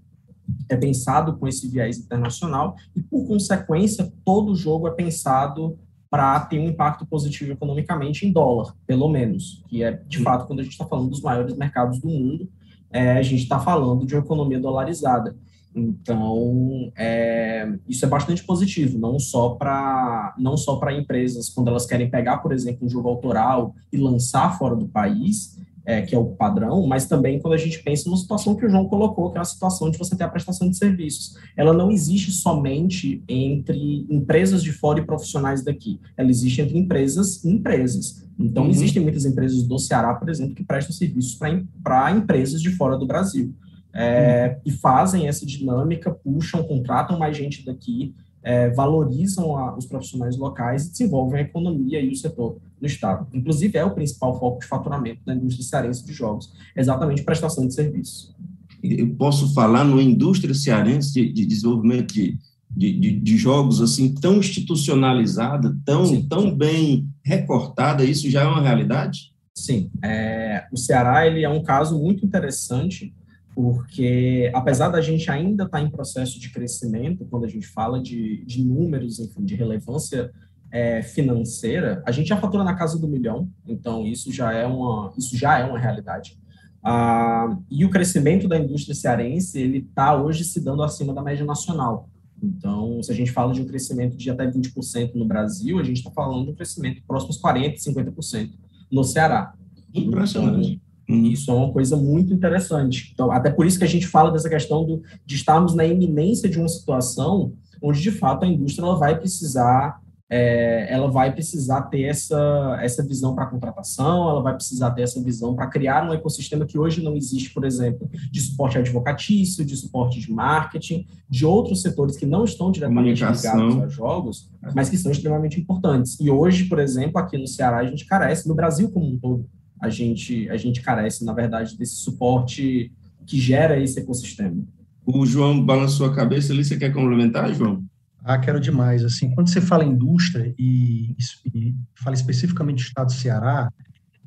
é pensado com esse viés internacional e, por consequência, todo jogo é pensado para ter um impacto positivo economicamente em dólar, pelo menos, que é, de fato, quando a gente está falando dos maiores mercados do mundo, é, a gente está falando de uma economia dolarizada. Então, é, isso é bastante positivo, não só para não só para empresas quando elas querem pegar, por exemplo, um jogo autoral e lançar fora do país, é, que é o padrão, mas também quando a gente pensa numa situação que o João colocou, que é a situação de você ter a prestação de serviços. Ela não existe somente entre empresas de fora e profissionais daqui. Ela existe entre empresas e empresas. Então, uhum. existem muitas empresas do Ceará, por exemplo, que prestam serviços para empresas de fora do Brasil. É, uhum. E fazem essa dinâmica, puxam, contratam mais gente daqui, é, valorizam a, os profissionais locais e desenvolvem a economia e o setor no Estado. Inclusive, é o principal foco de faturamento da indústria cearense de jogos, exatamente prestação de serviços. Eu posso falar numa indústria cearense de, de desenvolvimento de, de, de, jogos assim tão institucionalizada, tão, tão bem recortada, isso já é uma realidade? Sim, é, o Ceará ele é um caso muito interessante porque apesar da gente ainda estar tá em processo de crescimento, quando a gente fala de, de números, enfim, de relevância é, financeira, a gente já fatura na casa do milhão, então isso já é uma, isso já é uma realidade. Ah, e o crescimento da indústria cearense, ele está hoje se dando acima da média nacional. Então, se a gente fala de um crescimento de até 20% no Brasil, a gente está falando de um crescimento próximo aos 40%, 50% no Ceará. Impressionante. Uhum. Isso é uma coisa muito interessante. Então, até por isso que a gente fala dessa questão do, de estarmos na iminência de uma situação onde, de fato, a indústria ela vai precisar é, ela vai precisar ter essa, essa visão para contratação, ela vai precisar ter essa visão para criar um ecossistema que hoje não existe, por exemplo, de suporte advocatício, de suporte de marketing, de outros setores que não estão diretamente ligados a jogos, mas que são extremamente importantes. E hoje, por exemplo, aqui no Ceará, a gente carece, no Brasil como um todo, a gente, a gente carece, na verdade, desse suporte que gera esse ecossistema. O João balançou a cabeça ali, você quer complementar, João? Ah, quero demais. Assim, quando você fala indústria e, e fala especificamente do Estado do Ceará,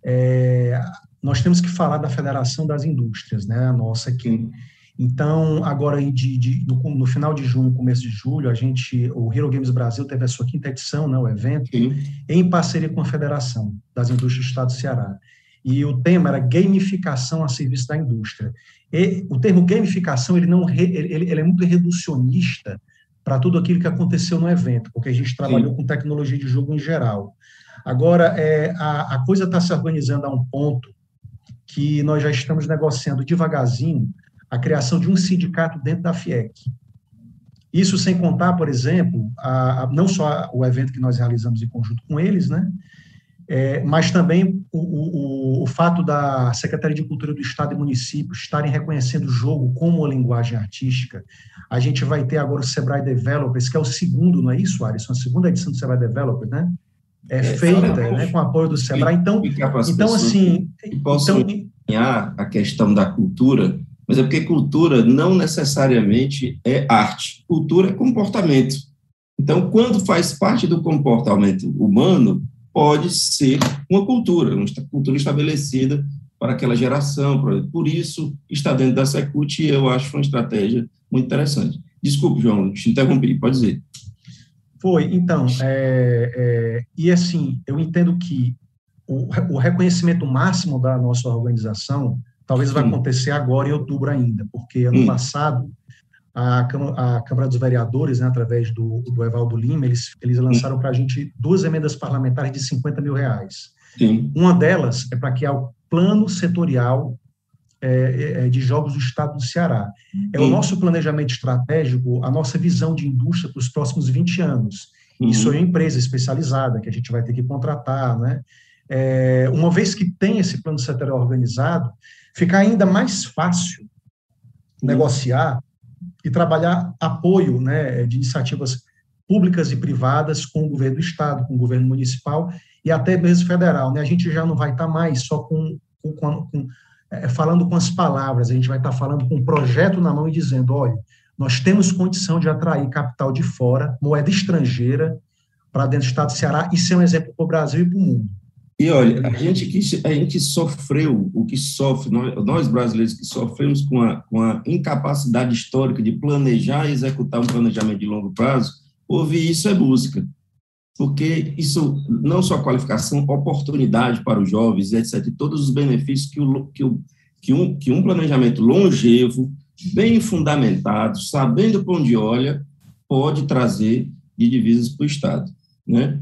é, nós temos que falar da Federação das Indústrias, né, a nossa aqui. Então, agora de, de, no, no, final de junho, começo de julho, a gente, o Hero Games Brasil teve a sua quinta edição, né, o evento, Sim. em parceria com a Federação das Indústrias do Estado do Ceará e o tema era gamificação a serviço da indústria. E o termo gamificação ele não ele, ele é muito reducionista para tudo aquilo que aconteceu no evento, porque a gente trabalhou Sim. com tecnologia de jogo em geral. Agora, é, a, a coisa está se organizando a um ponto que nós já estamos negociando devagarzinho a criação de um sindicato dentro da FIEC. Isso sem contar, por exemplo, a, a, não só o evento que nós realizamos em conjunto com eles, né, é, mas também o, o, o, fato da Secretaria de Cultura do Estado e município estarem reconhecendo o jogo como linguagem artística. A gente vai ter agora o Sebrae Developers, que é o segundo, não é isso, Alisson? A segunda edição do Sebrae Developers, né? É, é feita né, com apoio do Sebrae. Então, então assim... Posso então, a questão da cultura, mas é porque cultura não necessariamente é arte. Cultura é comportamento. Então, quando faz parte do comportamento humano, pode ser uma cultura, uma cultura estabelecida para aquela geração. Por isso, está dentro da Secult e eu acho uma estratégia muito interessante. Desculpe, João, te interrompi, pode dizer. Foi, então, é, é, e assim, eu entendo que o, o, reconhecimento máximo da nossa organização talvez vai acontecer agora em outubro ainda, porque ano hum. passado a, a Câmara dos Vereadores, né, através do, do Evaldo Lima, eles, eles lançaram para a gente duas emendas parlamentares de 50 mil reais. Sim. Uma delas é para que o plano setorial é, é, é, de jogos do Estado do Ceará. É Sim. o nosso planejamento estratégico, a nossa visão de indústria para os próximos 20 anos. Uhum. Isso é uma empresa especializada que a gente vai ter que contratar, né? É, uma vez que tem esse plano setorial organizado, fica ainda mais fácil uhum. negociar e trabalhar apoio né, de iniciativas públicas e privadas com o governo do Estado, com o governo municipal e até mesmo federal. Né? A gente já não vai estar mais só com, com, com é, falando com as palavras, a gente vai estar falando com um projeto na mão e dizendo, olha, nós temos condição de atrair capital de fora, moeda estrangeira, para dentro do Estado do Ceará e ser um exemplo para o Brasil e para o mundo. E olha, a gente que a gente sofreu, o que sofre, nós, nós, brasileiros que sofremos com a, com a incapacidade histórica de planejar e executar um planejamento de longo prazo, ouvir isso é música. Porque isso, não só qualificação, oportunidade para os jovens, etc., todos os benefícios que, o, que, o, que, um, que um planejamento longevo, bem fundamentado, sabendo para onde olha, pode trazer de divisas para o Estado. Né?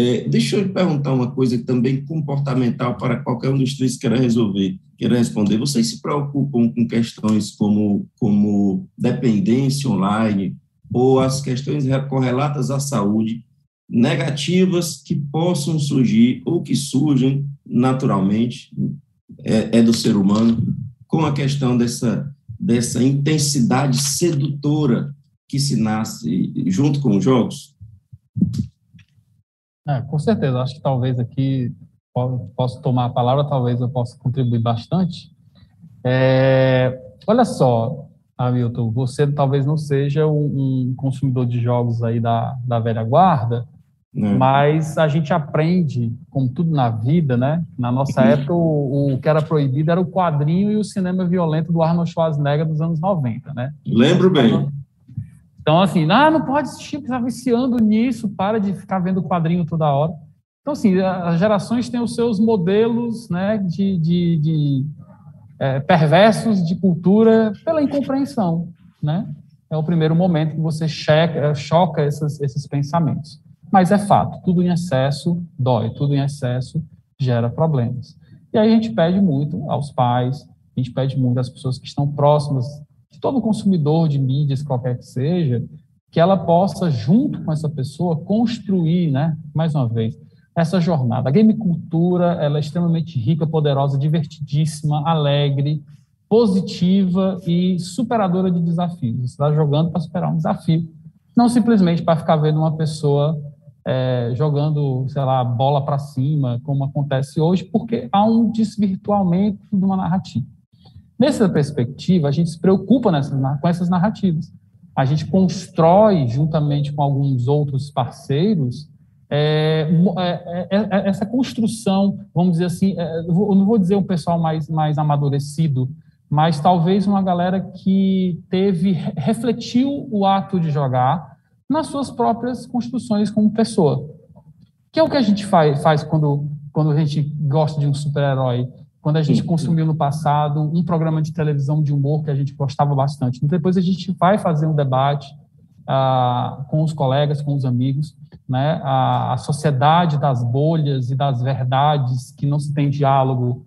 É, deixa eu perguntar uma coisa também comportamental para qualquer um dos três que queira resolver, queira responder. Vocês se preocupam com questões como, como dependência online ou as questões correlatas à saúde negativas que possam surgir ou que surgem naturalmente é, é do ser humano com a questão dessa dessa intensidade sedutora que se nasce junto com os jogos? É, com certeza, acho que talvez aqui posso tomar a palavra, talvez eu possa contribuir bastante. É, olha só, Hamilton, você talvez não seja um, um, consumidor de jogos aí da, da velha guarda, é. mas a gente aprende, como tudo na vida, né? Na nossa uhum. época, o, o, que era proibido era o quadrinho e o cinema violento do Arnold Schwarzenegger dos anos 90, né? Lembro bem. Então, assim, ah, não pode assistir, está viciando nisso, para de ficar vendo quadrinho toda hora. Então, assim, as gerações têm os seus modelos né, de, de, de é, perversos de cultura pela incompreensão, né? É o primeiro momento que você checa, choca esses, esses pensamentos. Mas é fato, tudo em excesso dói, tudo em excesso gera problemas. E aí a gente pede muito aos pais, a gente pede muito às pessoas que estão próximas de todo consumidor de mídias, qualquer que seja, que ela possa, junto com essa pessoa, construir, né, mais uma vez, essa jornada. A game cultura ela é extremamente rica, poderosa, divertidíssima, alegre, positiva e superadora de desafios. Você está jogando para superar um desafio, não simplesmente para ficar vendo uma pessoa é, jogando, sei lá, bola para cima, como acontece hoje, porque há um desvirtuamento de uma narrativa. Nessa perspectiva, a gente se preocupa nessas, com essas narrativas. A gente constrói, juntamente com alguns outros parceiros, é, é, é, é essa construção, vamos dizer assim, é, eu não vou dizer um pessoal mais, mais amadurecido, mas talvez uma galera que teve, refletiu o ato de jogar nas suas próprias construções como pessoa. Que é o que a gente faz, faz quando, quando a gente gosta de um super-herói quando a gente consumiu no passado um programa de televisão de humor que a gente gostava bastante. Depois a gente vai fazer um debate ah, com os colegas, com os amigos, né? A, a, sociedade das bolhas e das verdades que não se tem diálogo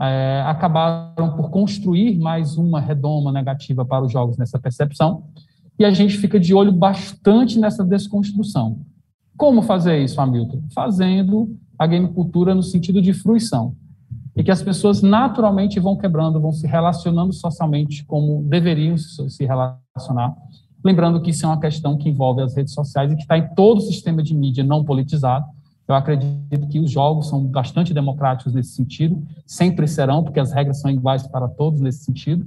é, acabaram por construir mais uma redoma negativa para os jogos nessa percepção, e a gente fica de olho bastante nessa desconstrução. Como fazer isso, Hamilton? Fazendo a game cultura no sentido de fruição. E que as pessoas naturalmente vão quebrando, vão se relacionando socialmente como deveriam se relacionar. Lembrando que isso é uma questão que envolve as redes sociais e que está em todo o sistema de mídia não politizado. Eu acredito que os jogos são bastante democráticos nesse sentido, sempre serão, porque as regras são iguais para todos nesse sentido.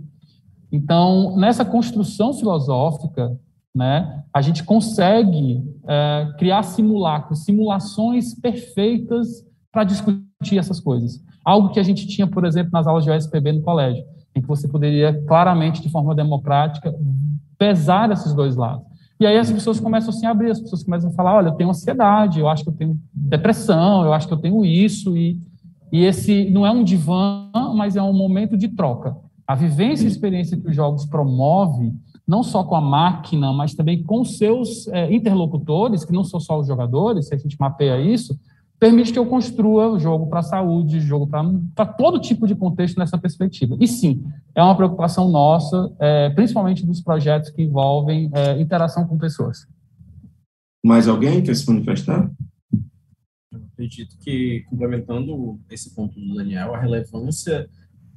Então, nessa construção filosófica, né, a gente consegue é, criar simulacros, simulações perfeitas para discutir essas coisas. Algo que a gente tinha, por exemplo, nas aulas de OSPB no colégio, em que você poderia claramente, de forma democrática, pesar esses dois lados. E aí as pessoas começam a abrir, as pessoas começam a falar, olha, eu tenho ansiedade, eu acho que eu tenho depressão, eu acho que eu tenho isso, e, e esse não é um divã, mas é um momento de troca. A vivência e experiência que os jogos promove, não só com a máquina, mas também com seus é, interlocutores, que não são só os jogadores, se a gente mapeia isso, permite que eu construa o jogo para a saúde, jogo para todo tipo de contexto nessa perspectiva. E sim, é uma preocupação nossa, é, principalmente dos projetos que envolvem é, interação com pessoas. Mais alguém quer se manifestar? Eu acredito que, complementando esse ponto do Daniel, a relevância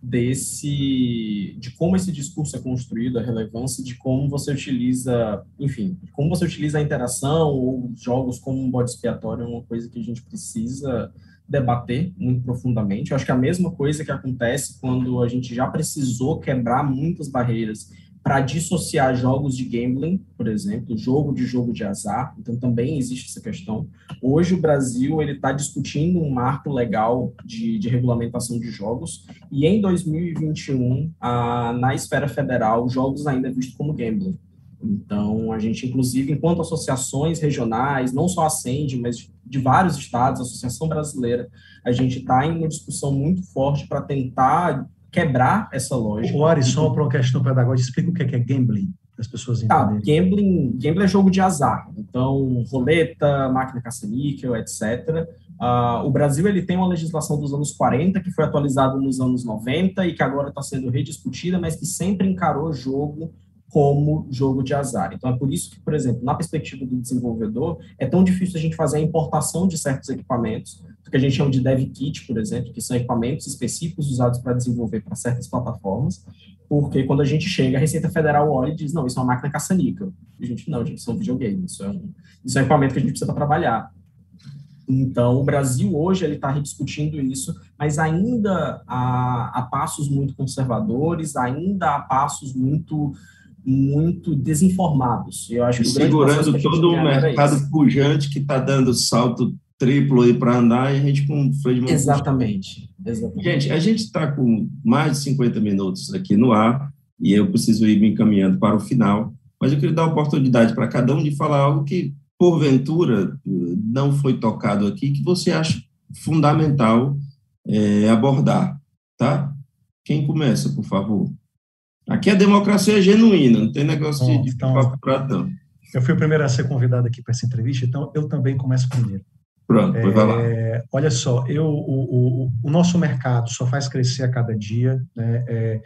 desse de como esse discurso é construído, a relevância de como você utiliza, enfim, como você utiliza a interação ou jogos como um bode expiatório é uma coisa que a gente precisa debater muito profundamente. Eu acho que é a mesma coisa que acontece quando a gente já precisou quebrar muitas barreiras para dissociar jogos de gambling, por exemplo, jogo de jogo de azar. Então também existe essa questão. Hoje o Brasil ele está discutindo um marco legal de, de, regulamentação de jogos e em 2021 a, na esfera federal jogos ainda é visto como gambling. Então a gente inclusive enquanto associações regionais, não só a Ascend, mas de vários estados, a Associação Brasileira, a gente está em uma discussão muito forte para tentar quebrar essa lógica. O Ari, só para uma questão pedagógica, explica o que é, é gambling, para as pessoas tá, entenderem. Tá, gambling, gambling é jogo de azar. Então, roleta, máquina caça-níquel, etc. Uh, ah, o Brasil ele tem uma legislação dos anos 40, que foi atualizada nos anos 90 e que agora está sendo rediscutida, mas que sempre encarou o jogo como jogo de azar. Então, é por isso que, por exemplo, na perspectiva do desenvolvedor, é tão difícil a gente fazer a importação de certos equipamentos, que a gente chama de dev kit, por exemplo, que são equipamentos específicos usados para desenvolver para certas plataformas, porque quando a gente chega, a Receita Federal olha e diz, não, isso é uma máquina caça-níquel. A gente, não, gente, isso é um videogame, isso é um, isso é um equipamento que a gente precisa para trabalhar. Então, o Brasil hoje ele está rediscutindo isso, mas ainda há, há passos muito conservadores, ainda há passos muito muito desinformados. Eu acho segurando todo o mercado pujante que está dando salto triplo aí para andar e a gente com freio de Exatamente, exatamente. Gente, a gente está com mais de 50 minutos aqui no ar e eu preciso ir me encaminhando para o final, mas eu queria dar oportunidade para cada um de falar algo que, porventura, não foi tocado aqui, que você acha fundamental é, abordar, tá? Quem começa, por favor? Aqui a democracia é genuína, não tem negócio Bom, de, então, não. Eu fui o primeiro a ser convidado aqui para essa entrevista, então eu também começo primeiro. Pronto, é, vai lá. Olha só, eu, o, o, o, nosso mercado só faz crescer a cada dia. Né? É,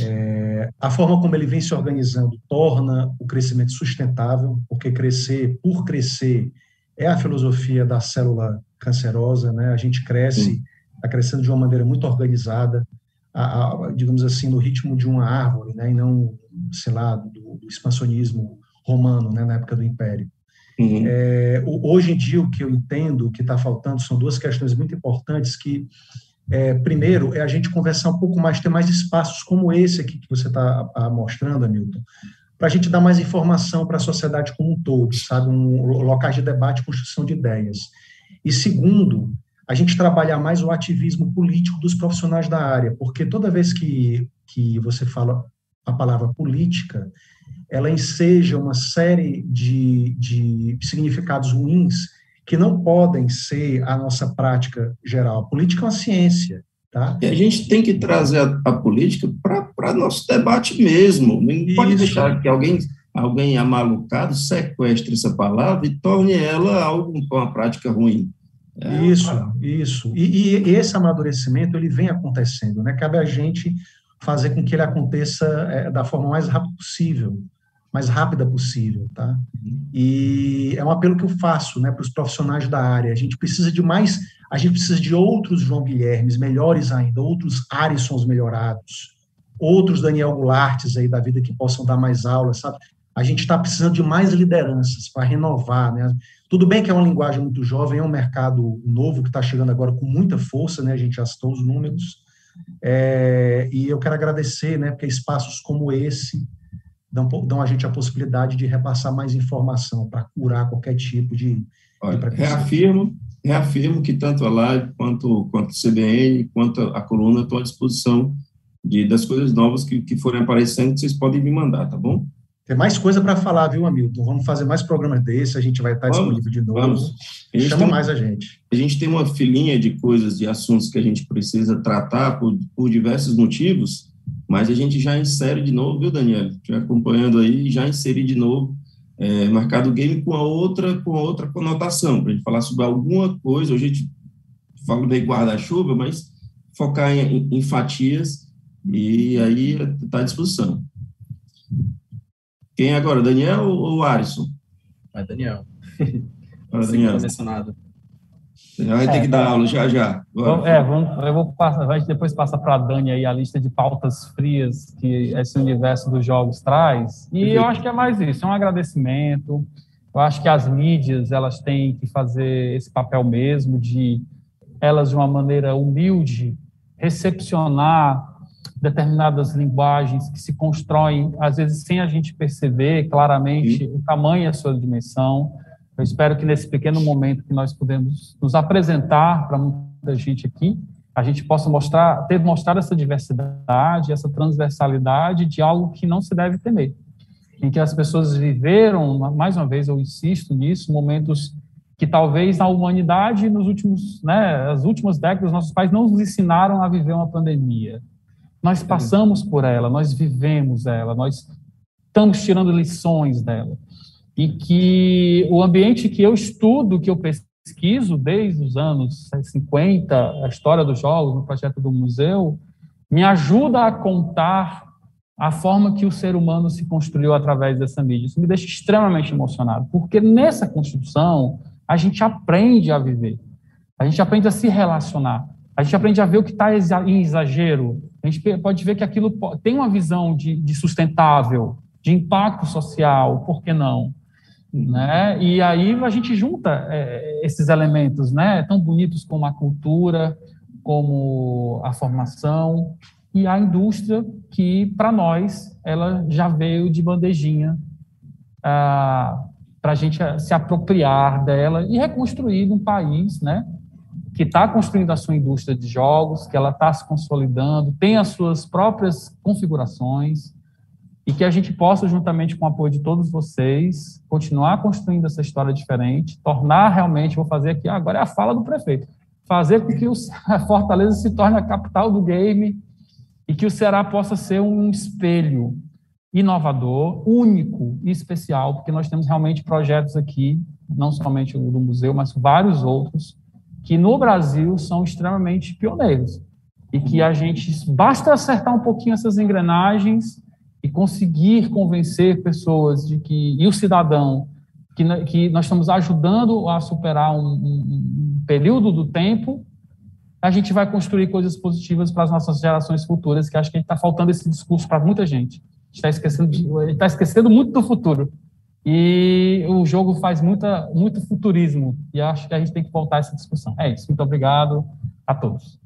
é, a forma como ele vem se organizando torna o crescimento sustentável, porque crescer por crescer é a filosofia da célula cancerosa. Né? A gente cresce, está crescendo de uma maneira muito organizada, a, a, digamos assim, no ritmo de uma árvore, né? e não, sei lá, do, do expansionismo romano, né? na época do Império. Uhum. É, hoje em dia, o que eu entendo que está faltando são duas questões muito importantes que, é, primeiro, é a gente conversar um pouco mais, ter mais espaços como esse aqui que você está mostrando, Hamilton, para a gente dar mais informação para a sociedade como um todo, sabe, um locais de debate, construção de ideias. E segundo, a gente trabalhar mais o ativismo político dos profissionais da área, porque toda vez que, que você fala a palavra política, ela enseja uma série de, de significados ruins que não podem ser a nossa prática geral. A política é uma ciência. Tá? E a gente tem que trazer a, a política para nosso debate mesmo. Não Isso. pode deixar que alguém, alguém amalucado sequestre essa palavra e torne ela algo, uma prática ruim. É, isso, isso. E, e, esse amadurecimento ele vem acontecendo, né? Cabe a gente fazer com que ele aconteça é, da forma mais rápida possível, mais rápida possível, tá? E é um apelo que eu faço, né, para os profissionais da área. A gente precisa de mais, a gente precisa de outros João Guilhermes, melhores ainda, outros Arisons melhorados, outros Daniel Goulartes aí da vida que possam dar mais aulas, sabe? A gente está precisando de mais lideranças para renovar, né? Tudo bem que é uma linguagem muito jovem, é um mercado novo que está chegando agora com muita força, né? A gente já citou os números. É, e eu quero agradecer, né? Porque espaços como esse dão, dão a gente a possibilidade de repassar mais informação para curar qualquer tipo de, Olha, de reafirmo, reafirmo que tanto a live quanto, quanto o CBN, quanto a coluna estão à disposição de, das coisas novas que, que forem aparecendo, vocês podem me mandar, tá bom? Tem mais coisa para falar, viu, Hamilton? Vamos fazer mais programas desse, a gente vai estar vamos, disponível de novo. Vamos. Chama mais a gente. A gente tem uma filinha de coisas, de assuntos que a gente precisa tratar por, por diversos motivos, mas a gente já insere de novo, viu, Daniel? Já acompanhando aí, já inseri de novo, é, marcado o game com a outra, com a outra conotação, para a gente falar sobre alguma coisa, hoje a gente fala meio guarda-chuva, mas focar em, em fatias, e aí está à disposição. Quem é agora, Daniel ou Alisson? Vai, Daniel. Daniel. mencionado. Vai ter que dar aula já já. Agora. É, vamos, eu vou passar, vai depois passar para a Dani aí a lista de pautas frias que esse universo dos jogos traz. E Perfeito. eu acho que é mais isso, é um agradecimento. Eu acho que as mídias elas têm que fazer esse papel mesmo de elas de uma maneira humilde recepcionar determinadas linguagens que se constroem, às vezes, sem a gente perceber claramente Sim. o tamanho e a sua dimensão. Eu espero que nesse pequeno momento que nós podemos nos apresentar para muita gente aqui, a gente possa mostrar, ter mostrado essa diversidade, essa transversalidade de algo que não se deve temer. Em que as pessoas viveram, mais uma vez eu insisto nisso, momentos que talvez na humanidade, nos últimos, né, as últimas décadas, nossos pais não nos ensinaram a viver uma pandemia. Nós passamos por ela, nós vivemos ela, nós estamos tirando lições dela. E que o ambiente que eu estudo, que eu pesquiso desde os anos 50, a história dos jogos, no projeto do museu, me ajuda a contar a forma que o ser humano se construiu através dessa mídia. Isso me deixa extremamente emocionado, porque nessa construção a gente aprende a viver, a gente aprende a se relacionar, a gente aprende a ver o que está em exagero, a gente pode ver que aquilo tem uma visão de, de sustentável, de impacto social, por que não? Né? E aí a gente junta é, esses elementos, né, tão bonitos como a cultura, como a formação e a indústria que para nós ela já veio de bandejinha ah, para a gente se apropriar dela e reconstruir um país, né, que está construindo a sua indústria de jogos, que ela está se consolidando, tem as suas próprias configurações, e que a gente possa, juntamente com o apoio de todos vocês, continuar construindo essa história diferente, tornar realmente, vou fazer aqui, agora é a fala do prefeito, fazer com que o Fortaleza se torne a capital do game e que o Ceará possa ser um espelho inovador, único e especial, porque nós temos realmente projetos aqui, não somente o do museu, mas vários outros, que no Brasil são extremamente pioneiros e que a gente basta acertar um pouquinho essas engrenagens e conseguir convencer pessoas de que e o cidadão que, que nós estamos ajudando a superar um, um, um período do tempo, a gente vai construir coisas positivas para as nossas gerações futuras, que acho que está faltando esse discurso para muita gente. está esquecendo, está esquecendo muito do futuro. E o jogo faz muita, muito futurismo, e acho que a gente tem que voltar a essa discussão. É isso, muito obrigado a todos.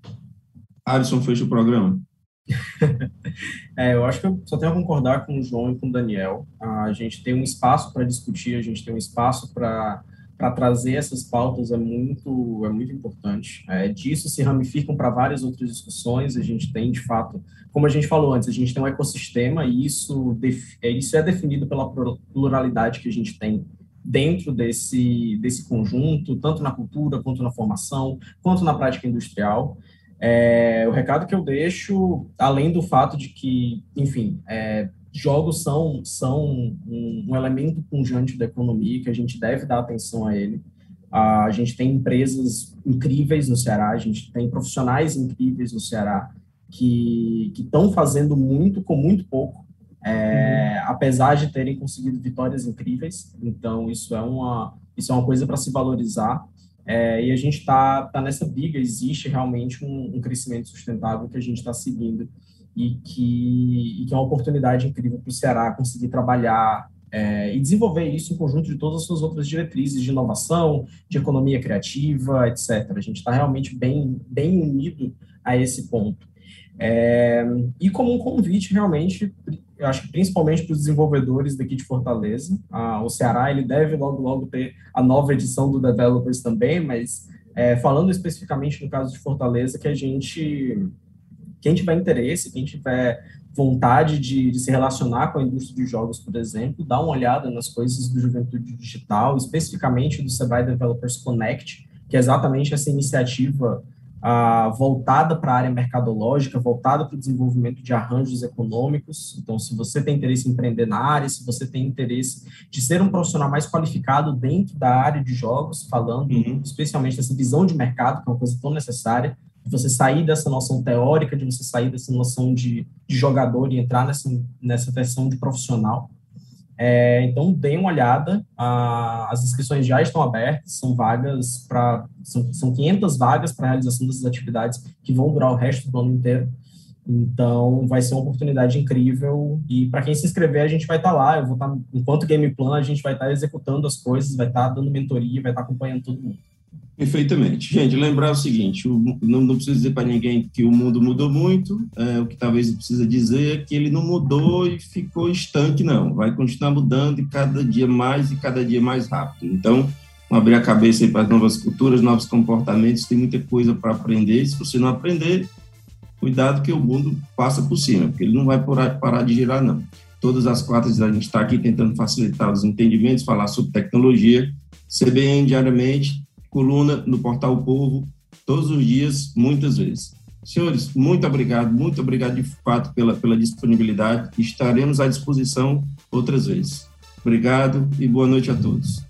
Alisson, fecha o programa. é, eu acho que eu só tenho a concordar com o João e com o Daniel. A gente tem um espaço para discutir, a gente tem um espaço para para trazer essas pautas é muito é muito importante. É, disso se ramificam para várias outras discussões. A gente tem, de fato, como a gente falou antes, a gente tem um ecossistema e isso, é, isso é definido pela pluralidade que a gente tem dentro desse, desse conjunto, tanto na cultura, quanto na formação, quanto na prática industrial. É, o recado que eu deixo, além do fato de que, enfim, é, jogos são, são um, um elemento pungente da economia que a gente deve dar atenção a ele. a gente tem empresas incríveis no Ceará, a gente tem profissionais incríveis no Ceará que estão fazendo muito com muito pouco, é, uhum. apesar de terem conseguido vitórias incríveis. Então, isso é uma, isso é uma coisa para se valorizar. É, e a gente está tá nessa briga, existe realmente um, um crescimento sustentável que a gente está seguindo e que, e que é uma oportunidade incrível para o Ceará conseguir trabalhar é, e desenvolver isso em conjunto de todas as suas outras diretrizes de inovação, de economia criativa, etc. A gente está realmente bem, bem unido a esse ponto. É, e como um convite, realmente, eu acho que principalmente para os desenvolvedores daqui de Fortaleza, a, o Ceará ele deve logo, logo ter a nova edição do Developers também, mas é, falando especificamente no caso de Fortaleza, que a gente, quem tiver interesse, quem tiver vontade de, de, se relacionar com a indústria de jogos, por exemplo, dá uma olhada nas coisas do Juventude Digital, especificamente do Sebrae Developers Connect, que é exatamente essa iniciativa ah, voltada para a área mercadológica, voltada para o desenvolvimento de arranjos econômicos. Então, se você tem interesse em empreender na área, se você tem interesse de ser um profissional mais qualificado dentro da área de jogos, falando uhum. especialmente dessa visão de mercado, que é uma coisa tão necessária, de você sair dessa noção teórica, de você sair dessa noção de, de jogador e entrar nessa, nessa versão de profissional. É, então, deem uma olhada, a, as inscrições já estão abertas, são vagas para, são, são 500 vagas para a realização dessas atividades que vão durar o resto do ano inteiro. Então, vai ser uma oportunidade incrível. E para quem se inscrever, a gente vai estar tá lá. Eu vou estar, tá, enquanto Game Plan, a gente vai estar tá executando as coisas, vai estar dando mentoria, vai estar acompanhando todo mundo. Perfeitamente. Gente, lembrar o seguinte: o, não, não precisa dizer para ninguém que o mundo mudou muito, é, o que talvez precisa dizer é que ele não mudou e ficou estanque, não. Vai continuar mudando e cada dia mais e cada dia mais rápido. Então, abrir a cabeça para as novas culturas, novos comportamentos, tem muita coisa para aprender. Se você não aprender, cuidado que o mundo passa por cima, porque ele não vai parar de girar, não. Todas as quartas a gente está aqui tentando facilitar os entendimentos, falar sobre tecnologia, CBN diariamente coluna no Portal Povo, todos os dias, muitas vezes. Senhores, muito obrigado, muito obrigado de fato pela, pela disponibilidade. Estaremos à disposição outras vezes. Obrigado e boa noite a todos.